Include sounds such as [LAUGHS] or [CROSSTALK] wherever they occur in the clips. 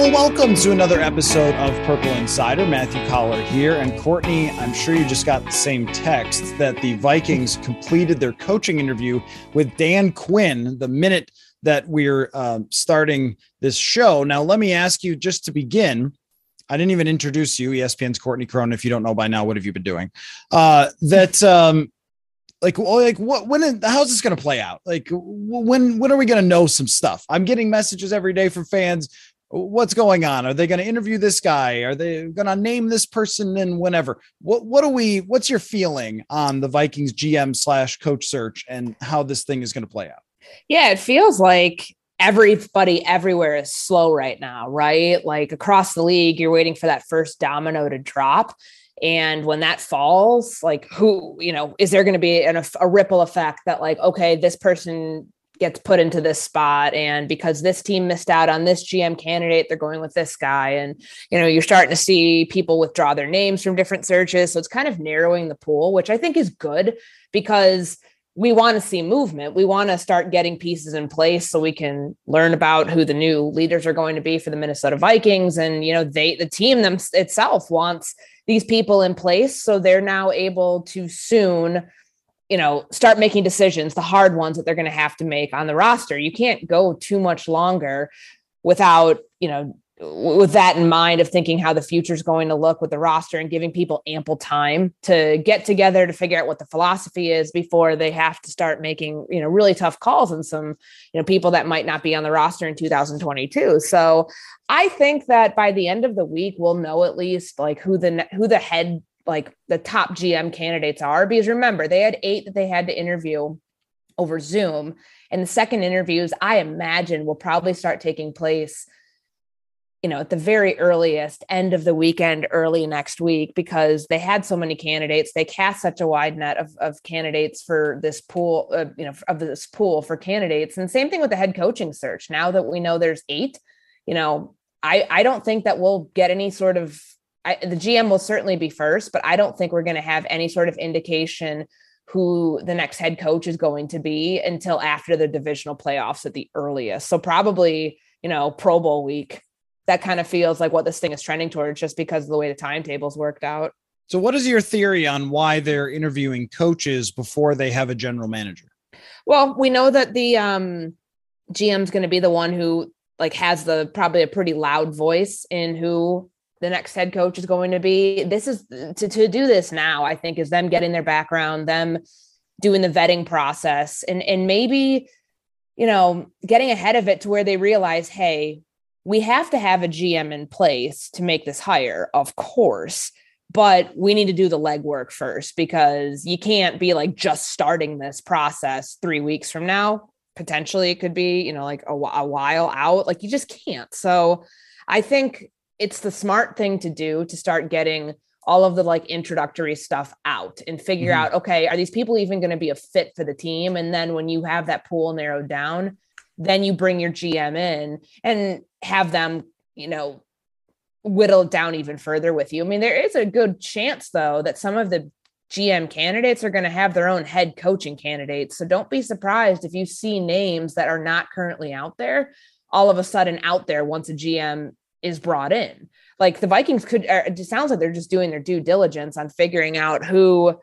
Hello, welcome to another episode of Purple Insider. Matthew Coller here. And Courtney, I'm sure you just got the same text that the Vikings completed their coaching interview with Dan Quinn the minute that we're uh, starting this show. Now, let me ask you just to begin. I didn't even introduce you, ESPN's Courtney Cronin. If you don't know by now, what have you been doing? Uh, that um, like like what when how's this going to play out like when when are we going to know some stuff i'm getting messages every day from fans what's going on? Are they going to interview this guy? Are they going to name this person and whenever? What what are we what's your feeling on the vikings gm slash coach search and how this thing is going to play out? Yeah it feels like everybody everywhere is slow right now right? Like across the league you're waiting for that first domino to drop. And when that falls like who you know is there going to be an, a ripple effect that like okay this person gets put into this spot and because this team missed out on this GM candidate they're going with this guy. And you know you're starting to see people withdraw their names from different searches. So it's kind of narrowing the pool which I think is good because we want to see movement. We want to start getting pieces in place so we can learn about who the new leaders are going to be for the Minnesota Vikings. And you know they the team them itself wants these people in place. So they're now able to soon you know, start making decisions, the hard ones that they're going to have to make on the roster. You can't go too much longer without, you know, with that in mind of thinking how the future is going to look with the roster and giving people ample time to get together to figure out what the philosophy is before they have to start making you know really tough calls on some you know people that might not be on the roster in 2022 so i think that by the end of the week we'll know at least like who the who the head like the top GM candidates are because remember they had eight that they had to interview over Zoom and the second interviews I imagine will probably start taking place you know at the very earliest end of the weekend early next week because they had so many candidates. They cast such a wide net of, of candidates for this pool uh, you know of this pool for candidates. And same thing with the head coaching search. Now that we know there's eight you know I, I don't think that we'll get any sort of I, the GM will certainly be first, but I don't think we're going to have any sort of indication who the next head coach is going to be until after the divisional playoffs at the earliest. So probably, you know, Pro Bowl week. That kind of feels like what this thing is trending towards just because of the way the timetables worked out. So what is your theory on why they're interviewing coaches before they have a general manager? Well, we know that the um GM's going to be the one who like has the probably a pretty loud voice in who the next head coach is going to be. This is to, to do this now, I think, is them getting their background, them doing the vetting process, and and maybe, you know, getting ahead of it to where they realize, hey, we have to have a GM in place to make this hire, of course. But we need to do the legwork first because you can't be like just starting this process three weeks from now. Potentially, it could be, you know, like a, a while out. Like you just can't. So I think it's the smart thing to do to start getting all of the like introductory stuff out and figure mm-hmm. out okay are these people even going to be a fit for the team and then when you have that pool narrowed down then you bring your gm in and have them you know whittle it down even further with you i mean there is a good chance though that some of the GM candidates are going to have their own head coaching candidates. So don't be surprised if you see names that are not currently out there all of a sudden out there once a GM is brought in. Like the Vikings could, it sounds like they're just doing their due diligence on figuring out who,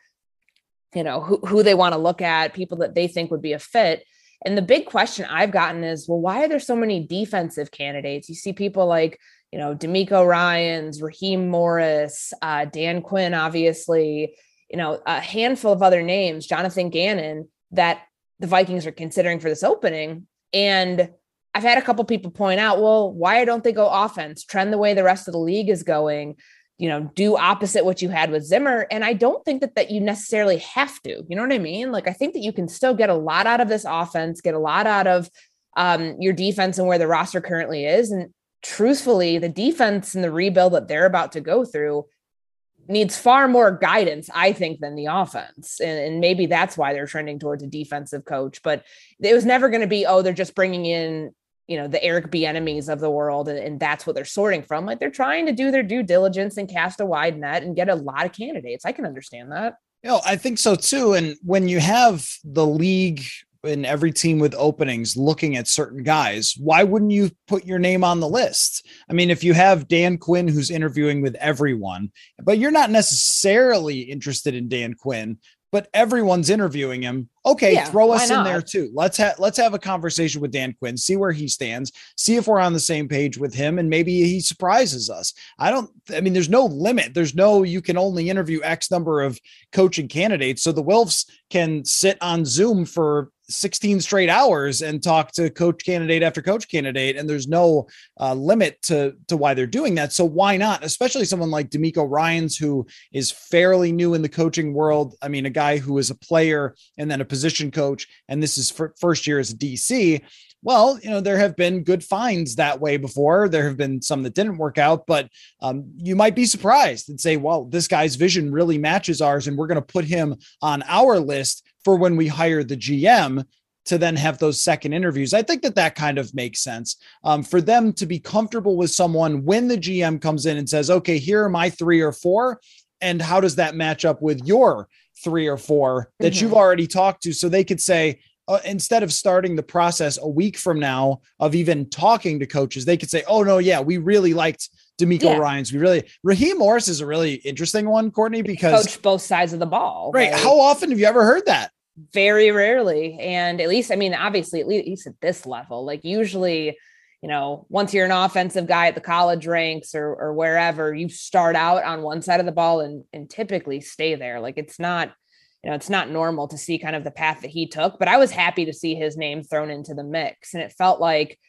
you know, who, who they want to look at, people that they think would be a fit. And the big question I've gotten is, well, why are there so many defensive candidates? You see people like, you know, DeMeco Ryans, Raheem Morris, uh, Dan Quinn, obviously, you know, a handful of other names, Jonathan Gannon, that the Vikings are considering for this opening. And I've had a couple people point out, well, why don't they go offense, trend the way the rest of the league is going, you know, do opposite what you had with Zimmer. And I don't think that that you necessarily have to. You know what I mean? Like I think that you can still get a lot out of this offense, get a lot out of um, your defense and where the roster currently is. And truthfully, the defense and the rebuild that they're about to go through needs far more guidance, I think, than the offense. And, and, maybe that's why they're trending towards a defensive coach. But it was never going to be, oh, they're just bringing in, you know, the Eric Bieniemys of the world, and, and that's what they're sorting from. Like they're trying to do their due diligence and cast a wide net and get a lot of candidates. I can understand that. You know, I think so too. And when you have the league in every team with openings looking at certain guys, why wouldn't you put your name on the list? I mean, if you have Dan Quinn who's interviewing with everyone, but you're not necessarily interested in Dan Quinn, but everyone's interviewing him. Okay, yeah, throw us in there too. Let's have let's have a conversation with Dan Quinn, see where he stands, see if we're on the same page with him, and maybe he surprises us. I don't. I mean, there's no limit. There's no you can only interview X number of coaching candidates. So the Wolves can sit on Zoom for 16 straight hours and talk to coach candidate after coach candidate and there's no uh, limit to to why they're doing that. So why not? Especially someone like DeMeco Ryans who is fairly new in the coaching world. I mean a guy who is a player and then a position coach and this is first year as a DC well, you know, there have been good finds that way before. There have been some that didn't work out, but um, you might be surprised and say, well, this guy's vision really matches ours, and we're going to put him on our list for when we hire the GM to then have those second interviews. I think that that kind of makes sense um, for them to be comfortable with someone when the GM comes in and says, okay, here are my three or four. And how does that match up with your three or four that mm-hmm. you've already talked to? So they could say, uh, instead of starting the process a week from now of even talking to coaches, they could say, oh, no, yeah, we really liked DeMeco yeah. Ryans. We really Raheem Morris is a really interesting one, Courtney, because coach both sides of the ball. Right. right. How often have you ever heard that? Very rarely. And at least i mean obviously at least at this level like usually you know once you're an offensive guy at the college ranks or or wherever you start out on one side of the ball and and typically stay there. Like it's not you know it's not normal to see kind of the path that he took but i was happy to see his name thrown into the mix. And it felt like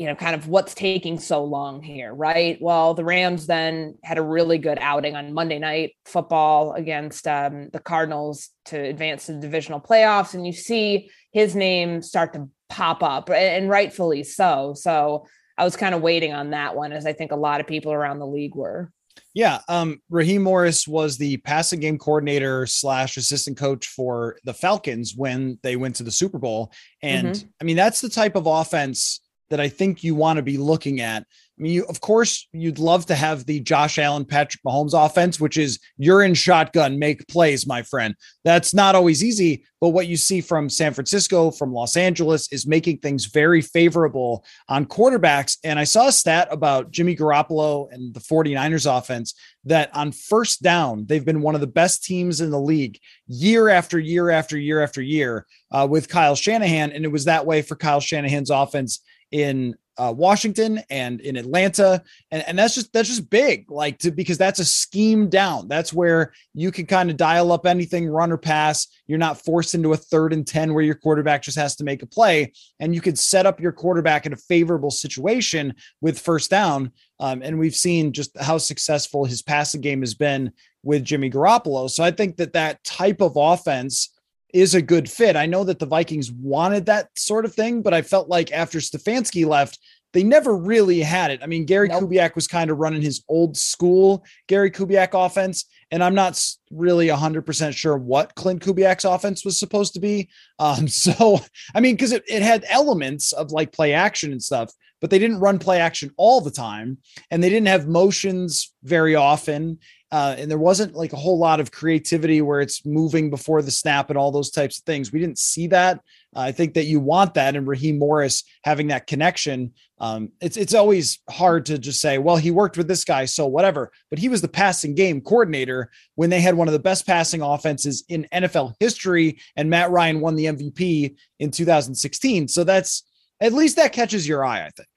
you know, kind of what's taking so long here, right? Well, the Rams then had a really good outing on Monday night football against um, the Cardinals to advance to the divisional playoffs. And you see his name start to pop up, and rightfully so. So I was kind of waiting on that one, as I think a lot of people around the league were. Yeah, um, Raheem Morris was the passing game coordinator slash assistant coach for the Falcons when they went to the Super Bowl, and mm-hmm. I mean that's the type of offense that I think you want to be looking at. I mean, you, of course, you'd love to have the Josh Allen, Patrick Mahomes offense, which is you're in shotgun, make plays, my friend. That's not always easy, but what you see from San Francisco, from Los Angeles, is making things very favorable on quarterbacks. And I saw a stat about Jimmy Garoppolo and the 49ers offense that on first down, they've been one of the best teams in the league year after year after year after year uh, with Kyle Shanahan. And it was that way for Kyle Shanahan's offense in uh, Washington and in Atlanta, and, and that's just that's just big, like to because that's a scheme down. That's where you can kind of dial up anything, run or pass. You're not forced into a third and ten where your quarterback just has to make a play, and you could set up your quarterback in a favorable situation with first down. Um, and we've seen just how successful his passing game has been with Jimmy Garoppolo. So I think that that type of offense is a good fit. I know that the Vikings wanted that sort of thing, but I felt like after Stefanski left, they never really had it. I mean, Gary nope. Kubiak was kind of running his old school Gary Kubiak offense, and I'm not really 100% sure what Klint Kubiak's offense was supposed to be. Um, [LAUGHS] so, I mean, because it, it had elements of like play action and stuff, but they didn't run play action all the time, and they didn't have motions very often. Uh, and there wasn't like a whole lot of creativity where it's moving before the snap and all those types of things. We didn't see that. Uh, I think that you want that, and Raheem Morris having that connection. Um, it's it's always hard to just say, well, he worked with this guy, so whatever. But he was the passing game coordinator when they had one of the best passing offenses in NFL history, and Matt Ryan won the MVP in 2016. So that's at least that catches your eye, I think.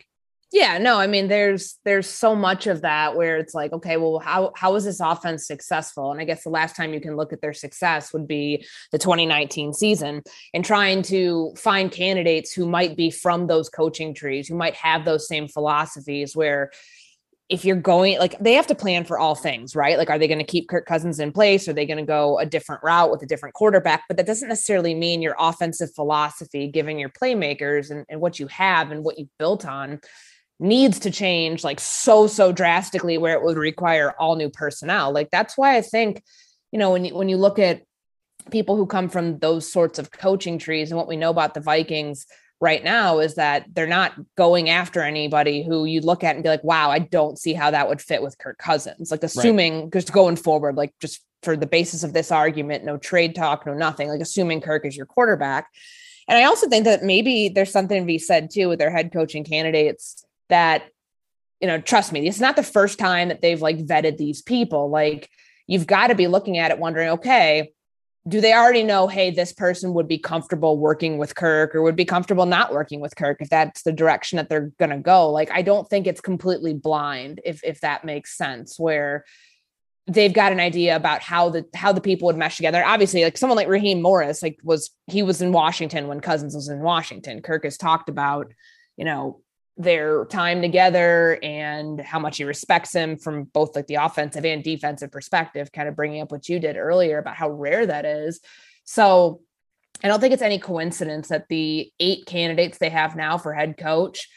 Yeah, no, I mean there's there's so much of that where it's like, okay, well, how how is this offense successful? And I guess the last time you can look at their success would be the 2019 season and trying to find candidates who might be from those coaching trees, who might have those same philosophies where if you're going like they have to plan for all things, right? Like, are they going to keep Kirk Cousins in place? Are they going to go a different route with a different quarterback? But that doesn't necessarily mean your offensive philosophy, given your playmakers and, and what you have and what you've built on, needs to change like so, so drastically where it would require all new personnel. Like, that's why I think, you know, when you when you look at people who come from those sorts of coaching trees and what we know about the Vikings right now is that they're not going after anybody who you look at and be like, wow, I don't see how that would fit with Kirk Cousins. Like assuming right. just going forward, like just for the basis of this argument, no trade talk, no nothing, like assuming Kirk is your quarterback. And I also think that maybe there's something to be said too with their head coaching candidates that, you know, trust me, it's not the first time that they've like vetted these people. Like you've got to be looking at it wondering, okay, do they already know, hey, this person would be comfortable working with Kirk or would be comfortable not working with Kirk if that's the direction that they're going to go? Like, I don't think it's completely blind, if if that makes sense, where they've got an idea about how the how the people would mesh together. Obviously, like someone like Raheem Morris, like was he was in Washington when Cousins was in Washington. Kirk has talked about, you know, their time together and how much he respects him from both like the offensive and defensive perspective, kind of bringing up what you did earlier about how rare that is. So I don't think it's any coincidence that the eight candidates they have now for head coach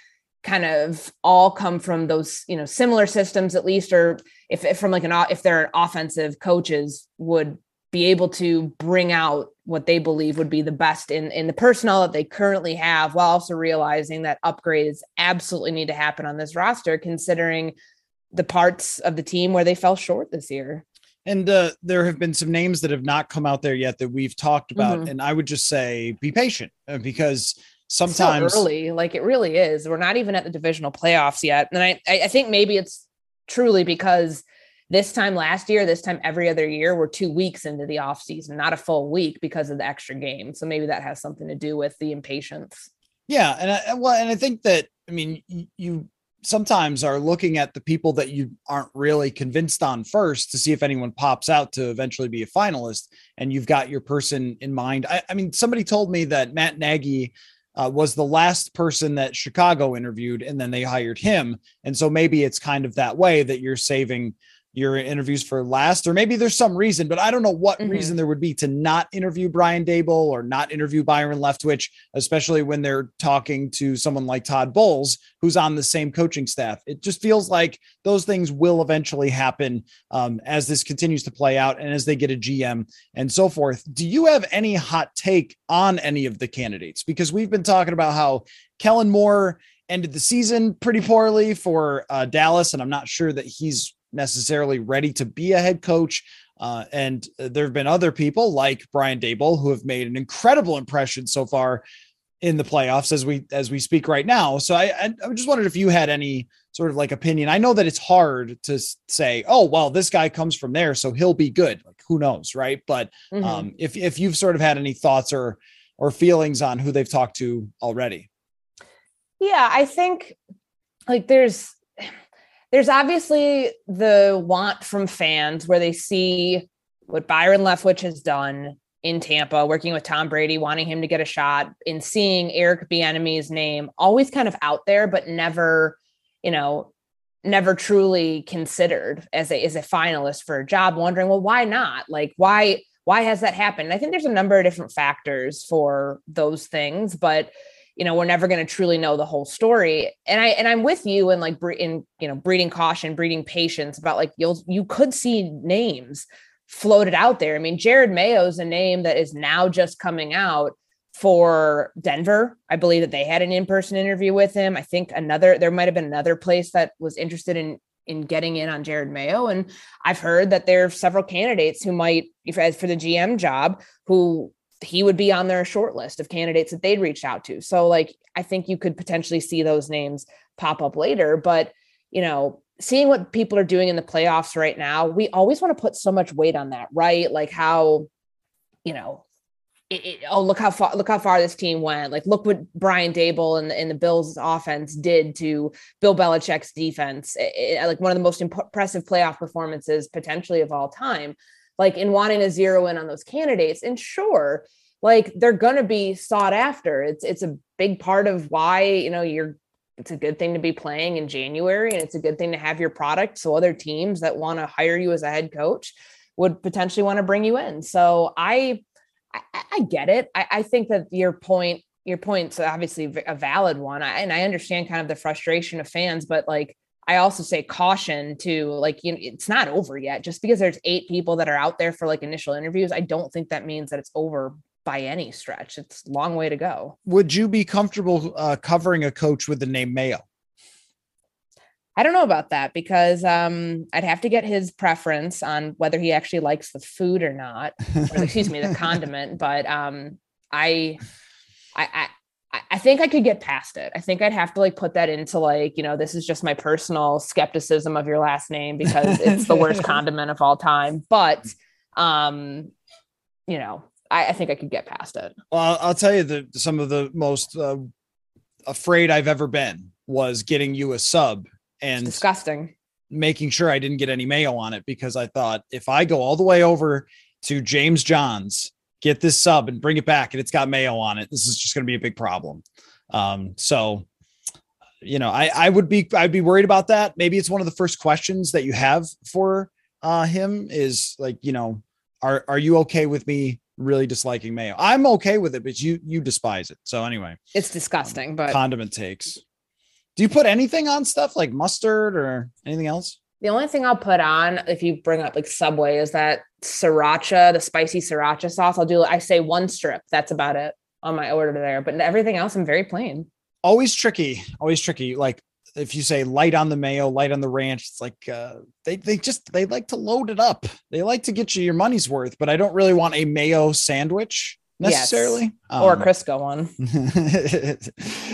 kind of all come from those, you know, similar systems at least, or if, if from like an, if they're offensive coaches would be able to bring out what they believe would be the best in in the personnel that they currently have while also realizing that upgrades absolutely need to happen on this roster considering the parts of the team where they fell short this year and uh, there have been some names that have not come out there yet that we've talked about mm-hmm. and i would just say be patient uh, because sometimes so early like it really is we're not even at the divisional playoffs yet and i i think maybe it's truly because this time last year, this time every other year, we're two weeks into the off season, not a full week because of the extra game. So maybe that has something to do with the impatience. Yeah, and I, well, and I think that I mean you sometimes are looking at the people that you aren't really convinced on first to see if anyone pops out to eventually be a finalist, and you've got your person in mind. I, I mean, somebody told me that Matt Nagy uh, was the last person that Chicago interviewed, and then they hired him, and so maybe it's kind of that way that you're saving your interviews for last, or maybe there's some reason, but I don't know what mm-hmm. reason there would be to not interview Brian Daboll or not interview Byron Leftwich, especially when they're talking to someone like Todd Bowles, who's on the same coaching staff. It just feels like those things will eventually happen um, as this continues to play out and as they get a GM and so forth. Do you have any hot take on any of the candidates? Because we've been talking about how Kellen Moore ended the season pretty poorly for uh, Dallas, and I'm not sure that he's necessarily ready to be a head coach. Uh, and there have been other people like Brian Daboll who have made an incredible impression so far in the playoffs as we as we speak right now. So I I just wondered if you had any sort of like opinion. I know that it's hard to say, oh well, this guy comes from there, so he'll be good. Like who knows, right? But mm-hmm. um, if if you've sort of had any thoughts or or feelings on who they've talked to already. Yeah, I think like there's there's obviously the want from fans where they see what Byron Leftwich has done in Tampa, working with Tom Brady, wanting him to get a shot, in seeing Eric Bieniemy's name always kind of out there, but never, you know, never truly considered as a as a finalist for a job. Wondering, well, why not? Like, why why has that happened? I think there's a number of different factors for those things, but you know we're never going to truly know the whole story. And i and i'm with you and like in you know breeding caution breeding patience about like you'll you could see names floated out there. I mean jerod mayo is a name that is now just coming out for denver. I believe that they had an in-person interview with him. I think another there might have been another place that was interested in in getting in on Jerod Mayo. And I've heard that there are several candidates who might, if as for the GM job, who he would be on their short list of candidates that they'd reached out to. So like I think you could potentially see those names pop up later, but you know, seeing what people are doing in the playoffs right now, we always want to put so much weight on that, right? Like how you know, it, it, oh look how far look how far this team went. Like look what Brian Daboll and, and the Bills offense did to Bill Belichick's defense. It, like one of the most impressive playoff performances potentially of all time. Like in wanting to zero in on those candidates, and sure, like they're gonna be sought after. It's it's a big part of why you know you're. It's a good thing to be playing in January, and it's a good thing to have your product. So other teams that want to hire you as a head coach would potentially want to bring you in. So I I, I get it. I, I, think that your point, your point's obviously a valid one. I, and I understand kind of the frustration of fans, but like, I also say caution to like, you know, it's not over yet. Just because there's eight people that are out there for like initial interviews, I don't think that means that it's over by any stretch. It's a long way to go. Would you be comfortable uh, covering a coach with the name Mayo? I don't know about that because um, I'd have to get his preference on whether he actually likes the food or not, or excuse me, the [LAUGHS] condiment. But um, I, I, I, I think I could get past it. I think I'd have to like put that into like, you know, this is just my personal skepticism of your last name because [LAUGHS] it's the worst condiment of all time. But, um, you know, I, I think I could get past it. Well, I'll tell you that some of the most uh, afraid I've ever been was getting you a sub and it's disgusting making sure I didn't get any mayo on it because I thought if I go all the way over to James Johns, get this sub and bring it back and it's got mayo on it, this is just going to be a big problem. Um, so, you know, I, I would be, I'd be worried about that. Maybe it's one of the first questions that you have for uh, him is like, you know, are, are you okay with me really disliking mayo? I'm okay with it, but you, you despise it. So anyway, it's disgusting, um, but condiment takes. Do you put anything on stuff like mustard or anything else? The only thing I'll put on if you bring up like Subway is that sriracha, the spicy sriracha sauce. I'll do I say one strip. That's about it on my order there. But everything else I'm very plain. Always tricky. Always tricky. Like if you say light on the mayo, light on the ranch, it's like uh, they they just they like to load it up. They like to get you your money's worth, but I don't really want a mayo sandwich necessarily yes. or um, a Crisco one.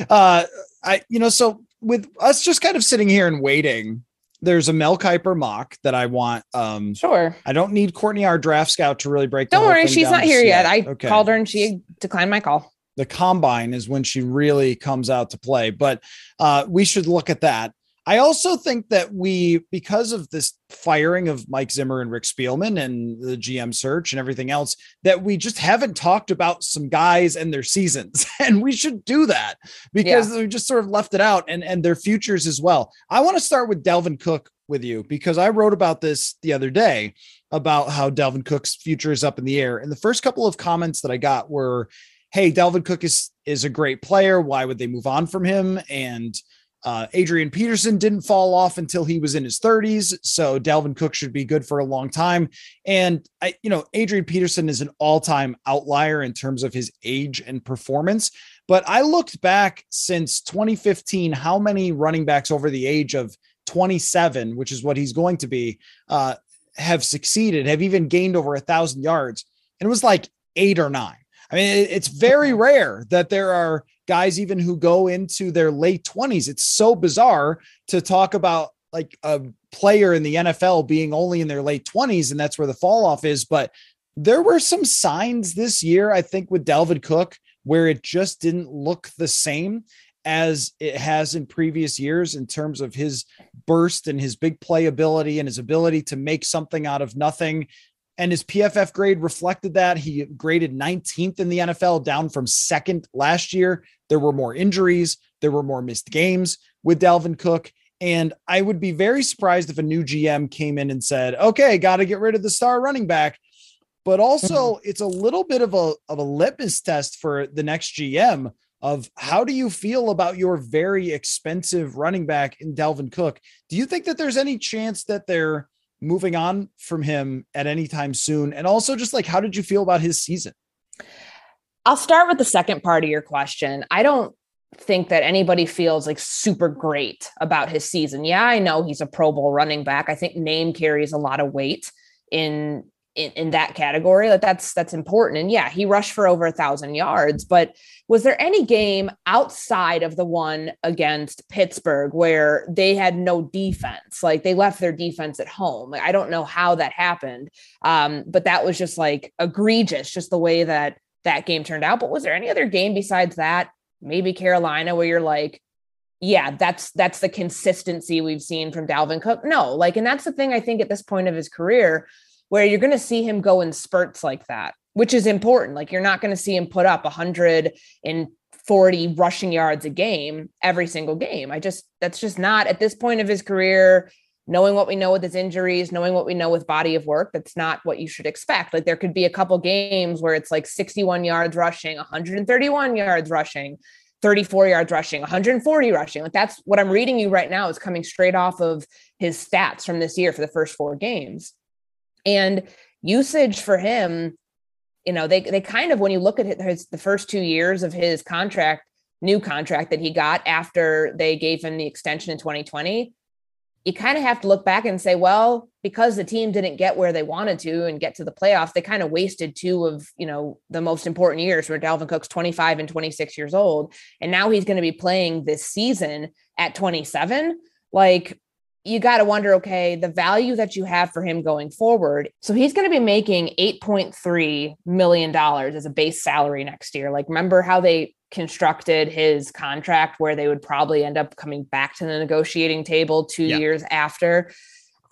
[LAUGHS] uh, I you know so with us just kind of sitting here and waiting, there's a Mel Kiper mock that I want. Um, sure. I don't need Courtney, our draft scout, to really break. Don't worry, she's not here yet. I okay. called her and she declined my call. The combine is when she really comes out to play, but uh, we should look at that. I also think that we, because of this firing of Mike Zimmer and Rick Spielman and the GM search and everything else, that we just haven't talked about some guys and their seasons. [LAUGHS] And we should do that because yeah. we just sort of left it out and, and their futures as well. I want to start with Dalvin Cook with you because I wrote about this the other day about how Dalvin Cook's future is up in the air. And the first couple of comments that I got were, Hey, Dalvin Cook is, is a great player. Why would they move on from him? And, uh, Adrian Peterson didn't fall off until he was in his 30s, so Dalvin Cook should be good for a long time. And I, you know, Adrian Peterson is an all-time outlier in terms of his age and performance. But I looked back since 2015, how many running backs over the age of 27, which is what he's going to be, uh, have succeeded, have even gained over a thousand yards, and it was like eight or nine. I mean, it's very rare that there are guys even who go into their late 20s. It's so bizarre to talk about like a player in the NFL being only in their late 20s and that's where the fall off is, but there were some signs this year I think with Dalvin Cook where it just didn't look the same as it has in previous years in terms of his burst and his big playability and his ability to make something out of nothing and his PFF grade reflected that. He graded 19th in the NFL, down from second last year. There were more injuries, there were more missed games with Dalvin Cook. And I would be very surprised if a new GM came in and said, okay, got to get rid of the star running back. But also, mm-hmm. it's a little bit of a, of a litmus test for the next GM of how do you feel about your very expensive running back in Dalvin Cook? Do you think that there's any chance that they're moving on from him at any time soon? And also, just like, how did you feel about his season? I'll start with the second part of your question. I don't think that anybody feels like super great about his season. Yeah, I know he's a Pro Bowl running back. I think name carries a lot of weight in in, in that category. Like that's that's important. And yeah, he rushed for over a thousand yards. But was there any game outside of the one against Pittsburgh where they had no defense? Like they left their defense at home. Like I don't know how that happened. Um, but that was just like egregious, just the way that that game turned out. But was there any other game besides that? Maybe Carolina, where you're like, yeah, that's that's the consistency we've seen from Dalvin Cook. No, like, and that's the thing I think at this point of his career, where you're going to see him go in spurts like that, which is important. Like, you're not going to see him put up 140 rushing yards a game every single game. I just that's just not at this point of his career. Knowing what we know with his injuries, knowing what we know with body of work, that's not what you should expect. Like there could be a couple games where it's like 61 yards rushing, 131 yards rushing, 34 yards rushing, 140 rushing. Like that's what I'm reading you right now is coming straight off of his stats from this year for the first four games. And usage for him, you know, they they kind of when you look at his the first two years of his contract, new contract that he got after they gave him the extension in 2020, you kind of have to look back and say, well, because the team didn't get where they wanted to and get to the playoffs, they kind of wasted two of, you know, the most important years where Dalvin Cook's 25 and 26 years old. And now he's going to be playing this season at 27. Like, you got to wonder, okay, the value that you have for him going forward. So he's going to be making $8.3 million as a base salary next year. Like, remember how they constructed his contract where they would probably end up coming back to the negotiating table two yeah. years after.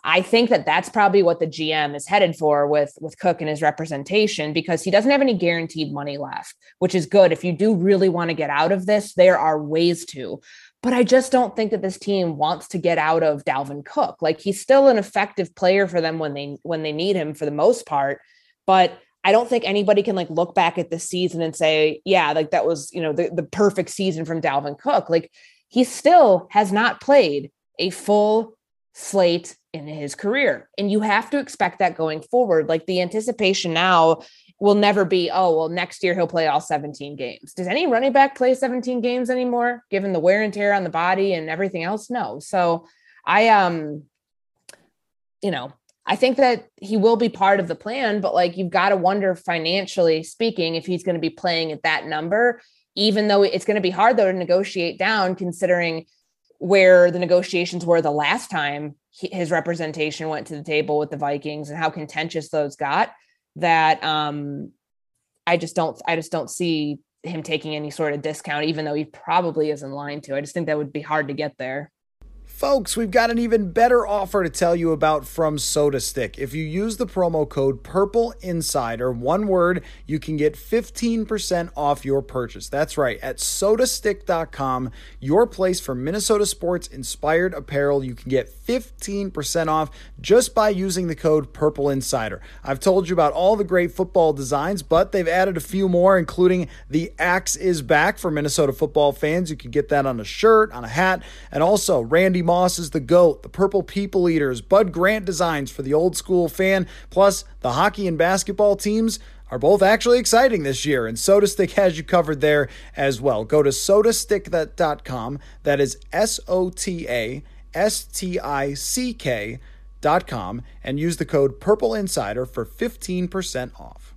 I think that that's probably what the GM is headed for with with Cook and his representation because he doesn't have any guaranteed money left, which is good. If you do really want to get out of this, there are ways to. But I just don't think that this team wants to get out of Dalvin Cook. Like he's still an effective player for them when they when they need him for the most part, but I don't think anybody can like look back at the season and say, yeah, like that was, you know, the, the perfect season from Dalvin Cook. Like he still has not played a full slate in his career. And you have to expect that going forward. Like the anticipation now will never be, oh, well, next year he'll play all 17 games. Does any running back play 17 games anymore, given the wear and tear on the body and everything else? No. So I um, you know, I think that he will be part of the plan, but like you've got to wonder financially speaking if he's going to be playing at that number, even though it's going to be hard though to negotiate down considering where the negotiations were the last time his representation went to the table with the Vikings and how contentious those got that um I just don't I just don't see him taking any sort of discount even though he probably is in line to. I just think that would be hard to get there. Folks, we've got an even better offer to tell you about from SotaStick. If you use the promo code Purple Insider, one word, you can get 15% off your purchase. That's right, at sotastick.com, your place for Minnesota sports inspired apparel. You can get 15% off just by using the code Purple Insider. I've told you about all the great football designs, but they've added a few more, including the Axe is back for Minnesota football fans. You can get that on a shirt, on a hat, and also Randy Moss is the GOAT, the Purple People Eaters, Bud Grant designs for the old school fan, plus the hockey and basketball teams are both actually exciting this year, and SotaStick has you covered there as well. Go to sotastick.com. That is S O T A S T I C K.com and use the code Purple Insider for 15% off.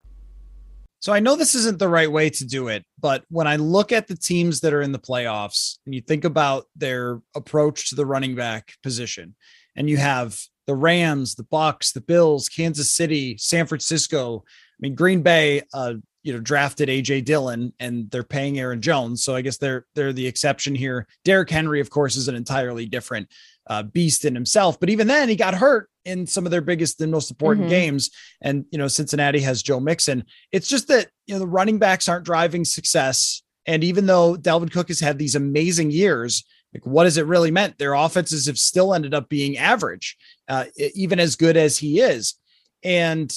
So I know this isn't the right way to do it, but when I look at the teams that are in the playoffs and you think about their approach to the running back position, and you have the Rams, the Bucs, the Bills, Kansas City, San Francisco. I mean, Green Bay, uh, you know, drafted AJ Dillon and they're paying Aaron Jones. So I guess they're they're the exception here. Derrick Henry, of course, is an entirely different uh, beast in himself. But even then, he got hurt in some of their biggest and most important mm-hmm. games. And, you know, Cincinnati has Joe Mixon. It's just that, you know, the running backs aren't driving success. And even though Dalvin Cook has had these amazing years, like what has it really meant? Their offenses have still ended up being average, uh, even as good as he is. And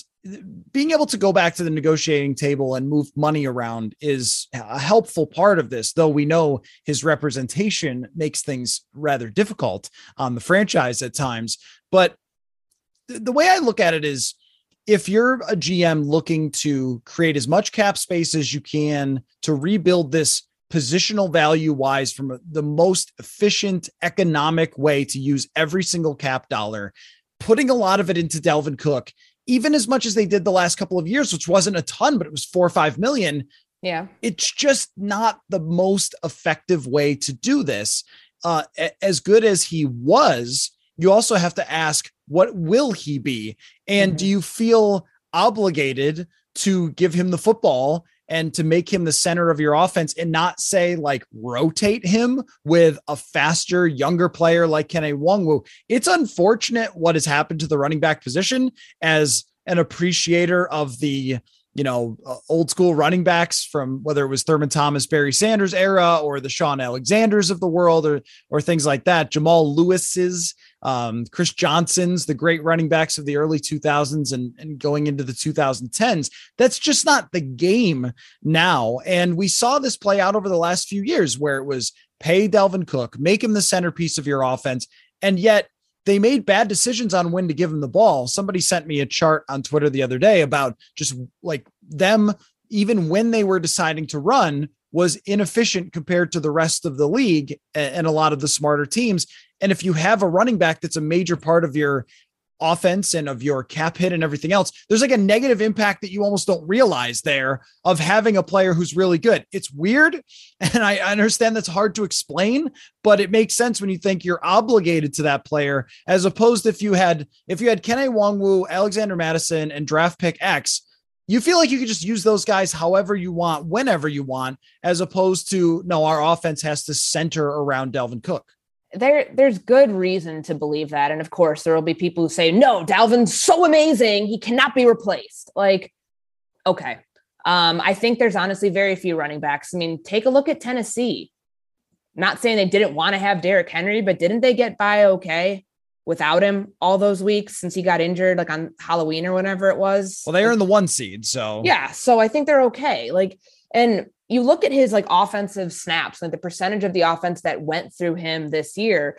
being able to go back to the negotiating table and move money around is a helpful part of this, though we know his representation makes things rather difficult on the franchise at times. But the way I look at it is if you're a GM looking to create as much cap space as you can to rebuild this positional value wise from the most efficient economic way to use every single cap dollar, putting a lot of it into Dalvin Cook, even as much as they did the last couple of years, which wasn't a ton, but it was four or five million. Yeah. It's just not the most effective way to do this. Uh, as good as he was, you also have to ask, what will he be? And mm-hmm. do you feel obligated to give him the football and to make him the center of your offense and not say like rotate him with a faster, younger player like Kene Nwangwu. It's unfortunate what has happened to the running back position as an appreciator of the you know, uh, old school running backs from whether it was Thurman Thomas, Barry Sanders era, or the Shaun Alexanders of the world, or or things like that. Jamal Lewis's, um, Chris Johnson's, the great running backs of the early 2000s and, and going into the 2010s. That's just not the game now. And we saw this play out over the last few years where it was pay Dalvin Cook, make him the centerpiece of your offense, and yet they made bad decisions on when to give him the ball. Somebody sent me a chart on Twitter the other day about just like them, even when they were deciding to run, was inefficient compared to the rest of the league and a lot of the smarter teams. And if you have a running back that's a major part of your offense and of your cap hit and everything else, there's like a negative impact that you almost don't realize there of having a player who's really good. It's weird. [LAUGHS] And I, understand that's hard to explain, but it makes sense when you think you're obligated to that player, as opposed if you had if you had Kene Nwangwu, Alexander Mattison, and draft pick X, you feel like you could just use those guys however you want, whenever you want, as opposed to no, our offense has to center around Dalvin Cook there there's good reason to believe that and of course there will be people who say no dalvin's so amazing he cannot be replaced like okay um, i think there's honestly very few running backs i mean take a look at tennessee not saying they didn't want to have Derrick Henry, but didn't they get by okay without him all those weeks since he got injured, like on Halloween or whatever it was? Well, they are in the one seed, so yeah. So I think they're okay. Like, and you look at his like offensive snaps, like the percentage of the offense that went through him this year,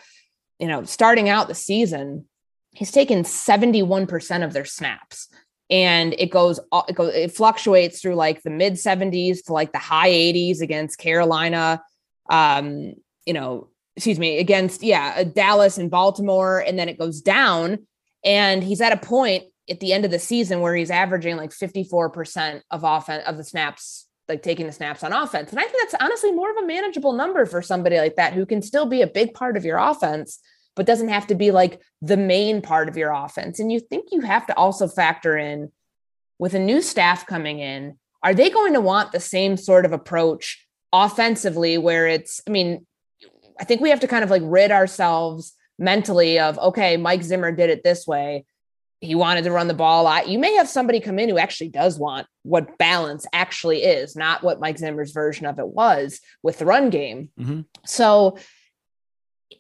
you know, starting out the season, he's taken 71% of their snaps. And it goes, it goes, it fluctuates through like the mid 70s to like the high 80s against Carolina, um, you know, excuse me, against, yeah, uh, Dallas and Baltimore. And then it goes down. And he's at a point at the end of the season where he's averaging like 54% of offense of the snaps like taking the snaps on offense. And I think that's honestly more of a manageable number for somebody like that who can still be a big part of your offense, but doesn't have to be like the main part of your offense. And you think you have to also factor in with a new staff coming in, are they going to want the same sort of approach offensively where it's, I mean, I think we have to kind of like rid ourselves mentally of, okay, Mike Zimmer did it this way he wanted to run the ball a lot. You may have somebody come in who actually does want what balance actually is, not what Mike Zimmer's version of it was with the run game. Mm-hmm. So,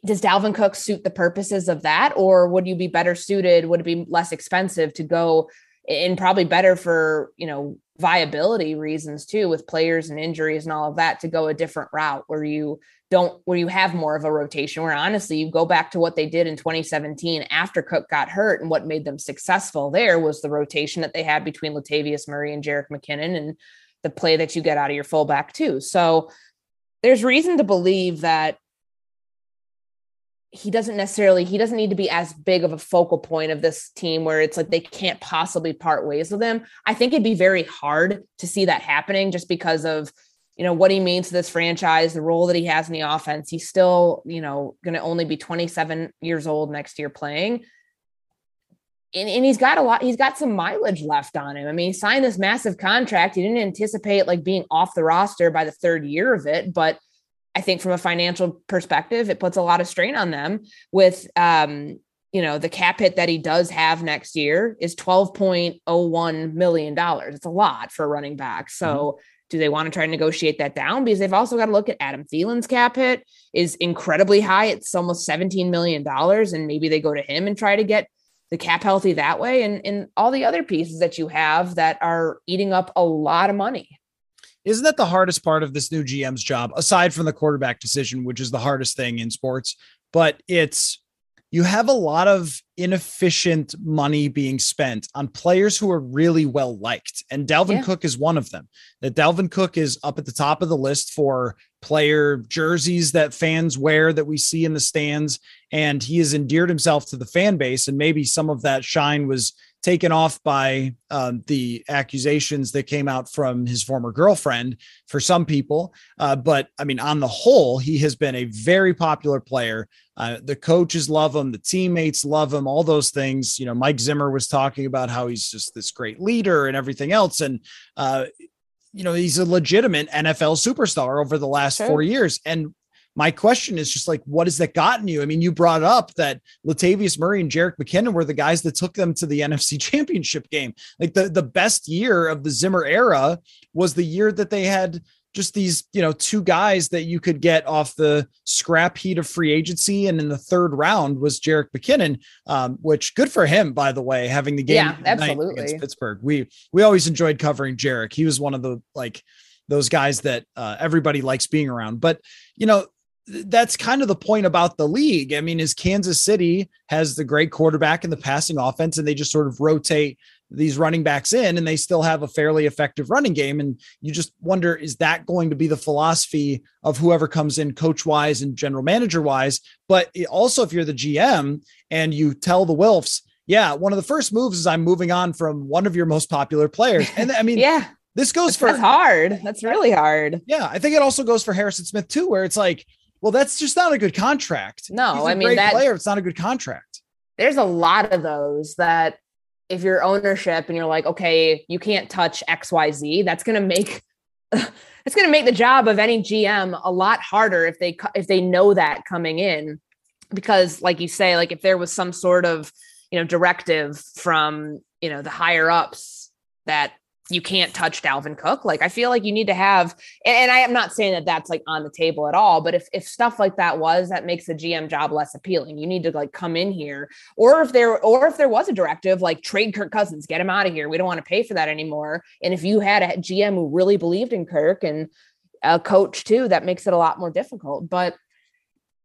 does Dalvin Cook suit the purposes of that, or would you be better suited? Would it be less expensive to go and probably better for you know viability reasons too, with players and injuries and all of that, to go a different route where you don't where you have more of a rotation where honestly you go back to what they did in 2017 after Cook got hurt and what made them successful there was the rotation that they had between Latavius Murray and Jerick McKinnon and the play that you get out of your fullback too. So there's reason to believe that he doesn't necessarily he doesn't need to be as big of a focal point of this team where it's like they can't possibly part ways with him. I think it'd be very hard to see that happening just because of you know what he means to this franchise, the role that he has in the offense. He's still, you know, going to only be 27 years old next year playing. And, and, he's got a lot, he's got some mileage left on him. I mean, he signed this massive contract. He didn't anticipate like being off the roster by the third year of it, but I think from a financial perspective, it puts a lot of strain on them with um, you know, the cap hit that he does have next year is $12.01 million. It's a lot for a running back. So mm-hmm. Do they want to try to negotiate that down? Because they've also got to look at Adam Thielen's cap hit is incredibly high. It's almost $17 million. And maybe they go to him and try to get the cap healthy that way. And, and all the other pieces that you have that are eating up a lot of money. Isn't that the hardest part of this new GM's job, aside from the quarterback decision, which is the hardest thing in sports? But it's you have a lot of inefficient money being spent on players who are really well liked. And Dalvin yeah. Cook is one of them. That Dalvin Cook is up at the top of the list for player jerseys that fans wear that we see in the stands. And he has endeared himself to the fan base. And maybe some of that shine was taken off by um, the accusations that came out from his former girlfriend for some people. Uh, but I mean, on the whole, he has been a very popular player. Uh, the coaches love him, the teammates love him, all those things. You know, Mike Zimmer was talking about how he's just this great leader and everything else. And, uh, you know, he's a legitimate NFL superstar over the last sure. four years. And my question is just like, what has that gotten you? I mean, you brought up that Latavius Murray and Jerick McKinnon were the guys that took them to the [LAUGHS] NFC championship game. Like the, the best year of the Zimmer era was the year that they had just these, you know, two guys that you could get off the scrap heat of free agency. And in the third round was Jerick McKinnon, um, which good for him, by the way, having the game yeah, absolutely. against Pittsburgh. We we always enjoyed covering Jerick. He was one of the like those guys that uh, everybody likes being around. But you know, that's kind of the point about the league. I mean, is Kansas City has the great quarterback in the passing offense, and they just sort of rotate these running backs in, and they still have a fairly effective running game. And you just wonder, is that going to be the philosophy of whoever comes in, coach wise and general manager wise? But also, if you're the GM and you tell the Wilfs, yeah, one of the first moves is I'm moving on from one of your most popular players, and I mean, [LAUGHS] yeah. This goes for that's hard. That's really hard. Yeah, I think it also goes for Harrison Smith too, where it's like, well, that's just not a good contract. No, I mean that player. It's not a good contract. There's a lot of those that if you're ownership and you're like, okay, you can't touch X, Y, Z, that's going to make [LAUGHS] it's to make the job of any GM a lot harder if they if they know that coming in, because like you say, like if there was some sort of you know directive from you know the higher ups that you can't touch Dalvin Cook. Like I feel like you need to have, and, and, I am not saying that that's like on the table at all, but if if stuff like that was, that makes the GM job less appealing. You need to like come in here, or if there, or if there was a directive like trade Kirk Cousins, get him out of here. We don't want to pay for that anymore. And if you had a GM who really believed in Kirk and a coach too, that makes it a lot more difficult. But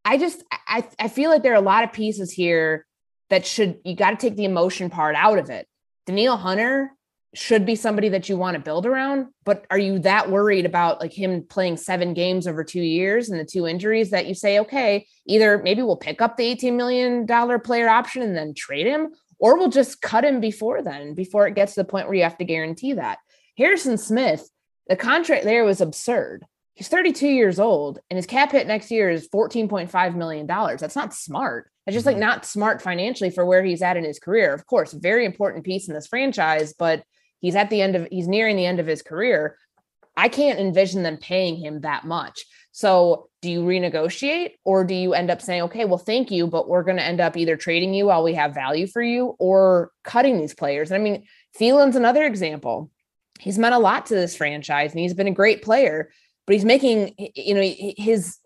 I just I I feel like there are a lot of pieces here that should you got to take the emotion part out of it. Danielle Hunter should be somebody that you want to build around but are you that worried about like him playing seven games over two years and the two injuries that you say okay either maybe we'll pick up the 18 million dollar player option and then trade him or we'll just cut him before then before it gets to the point where you have to guarantee that. Harrison smith the contract there was absurd. He's 32 years old and his cap hit next year is 14.5 million dollars. That's not smart. It's just like mm-hmm. not smart financially for where he's at in his career. Of course very important piece in this franchise but He's at the end of he's nearing the end of his career. I can't envision them paying him that much. So, do you renegotiate or do you end up saying, okay, well, thank you, but we're going to end up either trading you while we have value for you or cutting these players? And I mean, Thielen's another example. He's meant a lot to this franchise and he's been a great player, but he's making, you know, his,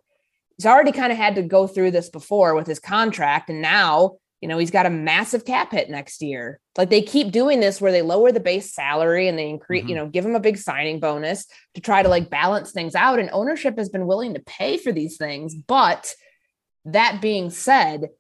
he's already kind of had to go through this before with his contract. And now you know, he's got a massive cap hit next year. Like they keep doing this where they lower the base salary and they increase, mm-hmm. you know, give him a big signing bonus to try to like balance things out. And ownership has been willing to pay for these things. But that being said,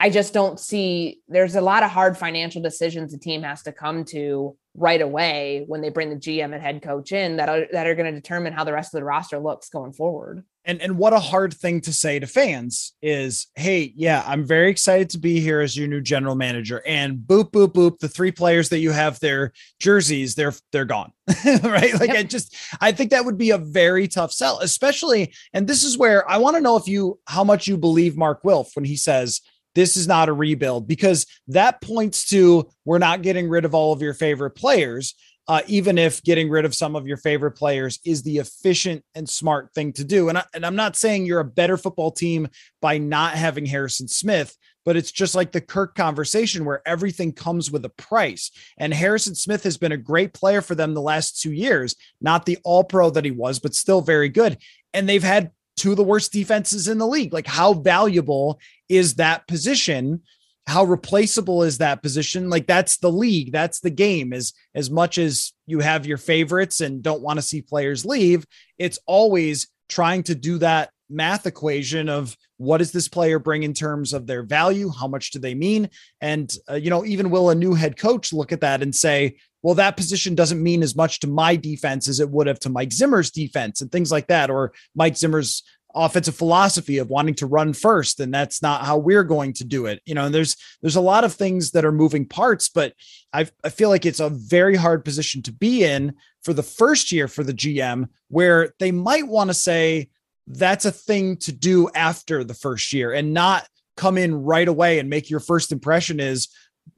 I just don't see there's a lot of hard financial decisions the team has to come to right away when they bring the GM and head coach in that are that are going to determine how the rest of the roster looks going forward. And and what a hard thing to say to fans is, hey, yeah, I'm very excited to be here as your new general manager. And boop, boop, boop, the three players that you have their jerseys, they're they're gone. [LAUGHS] right. Like yep. I just I think that would be a very tough sell, especially, and this is where I want to know if you how much you believe Mark Wilf when he says this is not a rebuild because that points to we're not getting rid of all of your favorite players. uh, even if getting rid of some of your favorite players is the efficient and smart thing to do. And, I, and I'm not saying you're a better football team by not having Harrison Smith, but it's just like the Kirk conversation where everything comes with a price. And Harrison Smith has been a great player for them the last two years, not the all pro that he was, but still very good. And they've had two of the worst defenses in the league. Like, how valuable is that position? How replaceable is that position? Like, that's the league, that's the game. As as much as you have your favorites and don't want to see players leave, it's always trying to do that math equation of what does this player bring in terms of their value? How much do they mean? And, uh, you know, even will a new head coach look at that and say, well, that position doesn't mean as much to my defense as it would have to Mike Zimmer's defense and things like that, or Mike Zimmer's offensive philosophy of wanting to run first and that's not how we're going to do it. You know there's there's a lot of things that are moving parts but i i feel like it's a very hard position to be in for the first year for the gm where they might want to say that's a thing to do after the first year and not come in right away and make your first impression is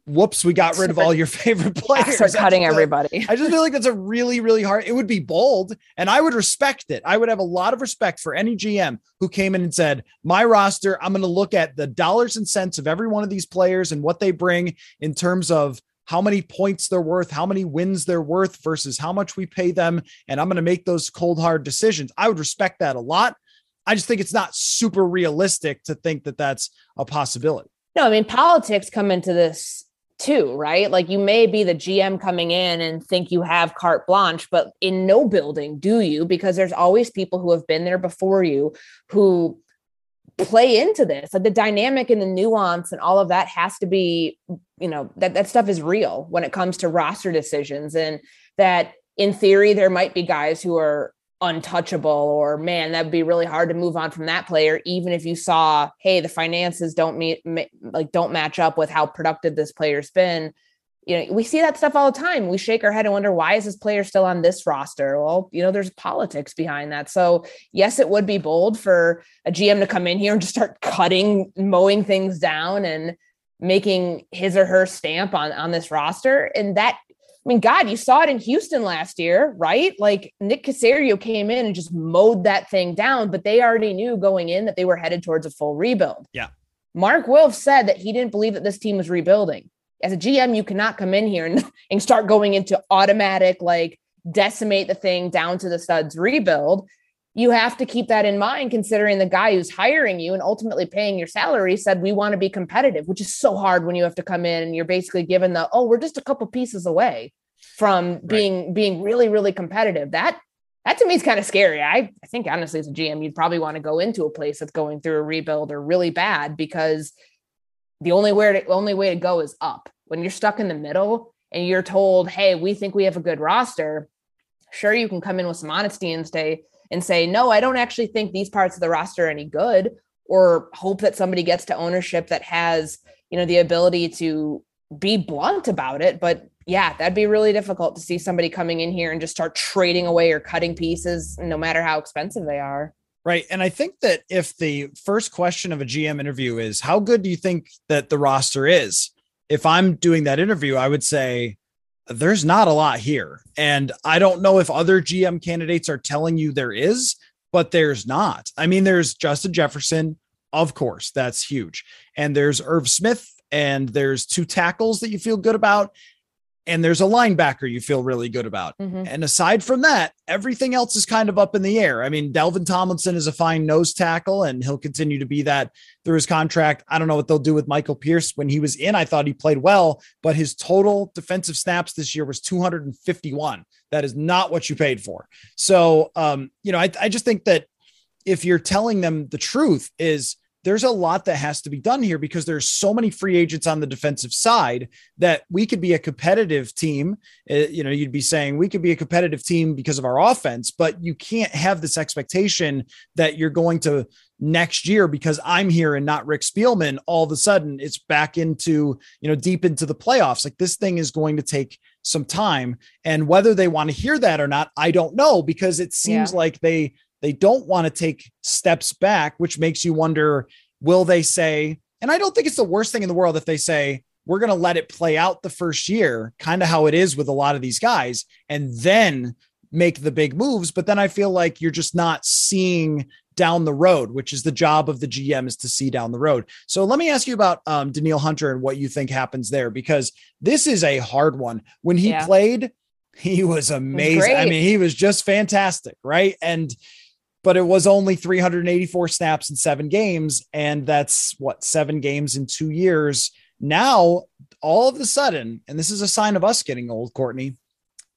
whoops, we got rid of all your [LAUGHS] favorite players. Start cutting everybody. I just feel like that's a really, really hard. It would be bold, and I would respect it. I would have a lot of respect for any GM who came in and said, "My roster, I'm going to look at the dollars and cents of every one of these players and what they bring in terms of." How many points they're worth, how many wins they're worth versus how much we pay them. And I'm going to make those cold, hard decisions. I would respect that a lot. I just think it's not super realistic to think that that's a possibility. No, I mean, politics come into this too, right? Like you may be the GM coming in and think you have carte blanche, but in no building do you, because there's always people who have been there before you who play into this. Like the dynamic and the nuance and all of that has to be, you know, that, that stuff is real when it comes to roster decisions. And that in theory, there might be guys who are untouchable or man that'd be really hard to move on from that player even if you saw hey the finances don't meet like don't match up with how productive this player's been. You know we see that stuff all the time. We shake our head and wonder why is this player still on this roster? Well you know there's politics behind that. So yes it would be bold for a gm to come in here and just start cutting mowing things down and making his or her stamp on on this roster. And that I mean, God, you saw it in Houston last year, right? Like Nick Caserio came in and just mowed that thing down, but they already knew going in that they were headed towards a full rebuild. Yeah. Mark Wilf said that he didn't believe that this team was rebuilding. As a GM, you cannot come in here and, [LAUGHS] and start going into automatic, like decimate the thing down to the studs rebuild you have to keep that in mind considering the guy who's hiring you and ultimately paying your salary said we want to be competitive which is so hard when you have to come in and you're basically given the oh we're just a couple pieces away from being right. being really really competitive. That that to me is kind of scary. I, I think honestly as a gm you'd probably want to go into a place that's going through a rebuild or really bad because the only way to only way to go is up. When you're stuck in the middle and you're told hey we think we have a good roster. Sure you can come in with some honesty and say and say, no, I don't actually think these parts of the roster are any good, or hope that somebody gets to ownership that has, you know, the ability to be blunt about it. But yeah, that'd be really difficult to see somebody coming in here and just start trading away or cutting pieces, no matter how expensive they are. Right. And I think that if the first question of a GM interview is, how good do you think that the roster is? If I'm doing that interview, I would say, there's not a lot here. And I don't know if other GM candidates are telling you there is, but there's not. I mean, there's Justin Jefferson, of course, that's huge. And there's Irv Smith, and there's two tackles that you feel good about and there's a linebacker you feel really good about. Mm-hmm. And aside from that, everything else is kind of up in the air. I mean, Dalvin Tomlinson is a fine nose tackle and he'll continue to be that through his contract. I don't know what they'll do with Michael Pierce. When he was in, I thought he played well, but his total defensive snaps this year was 251. That is not what you paid for. So, um, you know, I, I just think that if you're telling them the truth is there's a lot that has to be done here because there's so many free agents on the defensive side that we could be a competitive team. Uh, you know, you'd be saying we could be a competitive team because of our offense, but you can't have this expectation that you're going to next year because I'm here and not Rick Spielman. All of a sudden, it's back into you know deep into the playoffs. Like this thing is going to take some time, and whether they want to hear that or not, I don't know because it seems yeah. like they they don't want to take steps back, which makes you wonder will they say, and I don't think it's the worst thing in the world if they say, we're going to let it play out the first year, kind of how it is with a lot of these guys, and then make the big moves. But then I feel like you're just not seeing down the road, which is the job of the GM is to see down the road. So let me ask you about um, Danielle Hunter and what you think happens there, because this is a hard one. When he yeah. played, he was amazing. Was I mean, he was just fantastic, right? And but it was only 384 snaps in seven games, and that's what seven games in two years. Now, all of a sudden, and this is a sign of us getting old, Courtney.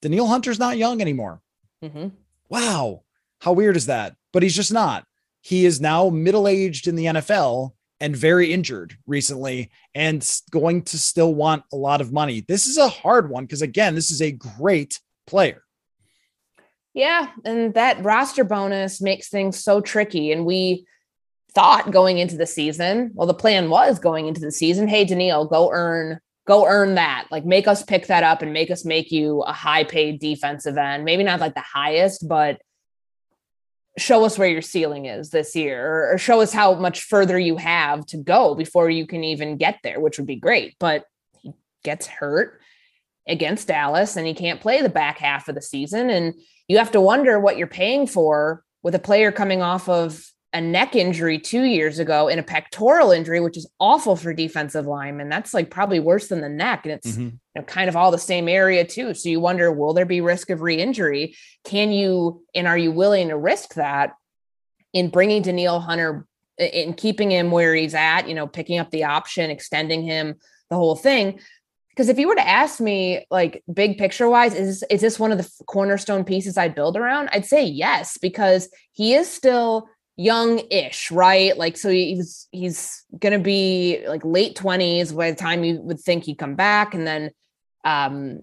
Danielle Hunter's not young anymore. Mm-hmm. Wow, how weird is that? But he's just not. He is now middle aged in the NFL and very injured recently and going to still want a lot of money. This is a hard one because, again, this is a great player. Yeah. And that roster bonus makes things so tricky. And we thought going into the season, well, the plan was going into the season, hey, Danielle, go earn, go earn that. Like make us pick that up and make us make you a high paid defensive end. Maybe not like the highest, but show us where your ceiling is this year or, show us how much further you have to go before you can even get there, which would be great. But he gets hurt against Dallas and he can't play the back half of the season. And you have to wonder what you're paying for with a player coming off of a neck injury two years ago and a pectoral injury, which is awful for defensive linemen. That's like probably worse than the neck. And it's mm-hmm. you know, kind of all the same area too. So you wonder, will there be risk of re-injury? Can you, and are you willing to risk that in bringing Danielle Hunter in keeping him where he's at, you know, picking up the option, extending him, the whole thing? Because if you were to ask me, like big picture wise, is is this one of the cornerstone pieces I'd build around? I'd say yes, because he is still young-ish, right? Like so he's he's gonna be like late 20s by the time you would think he'd come back, and then um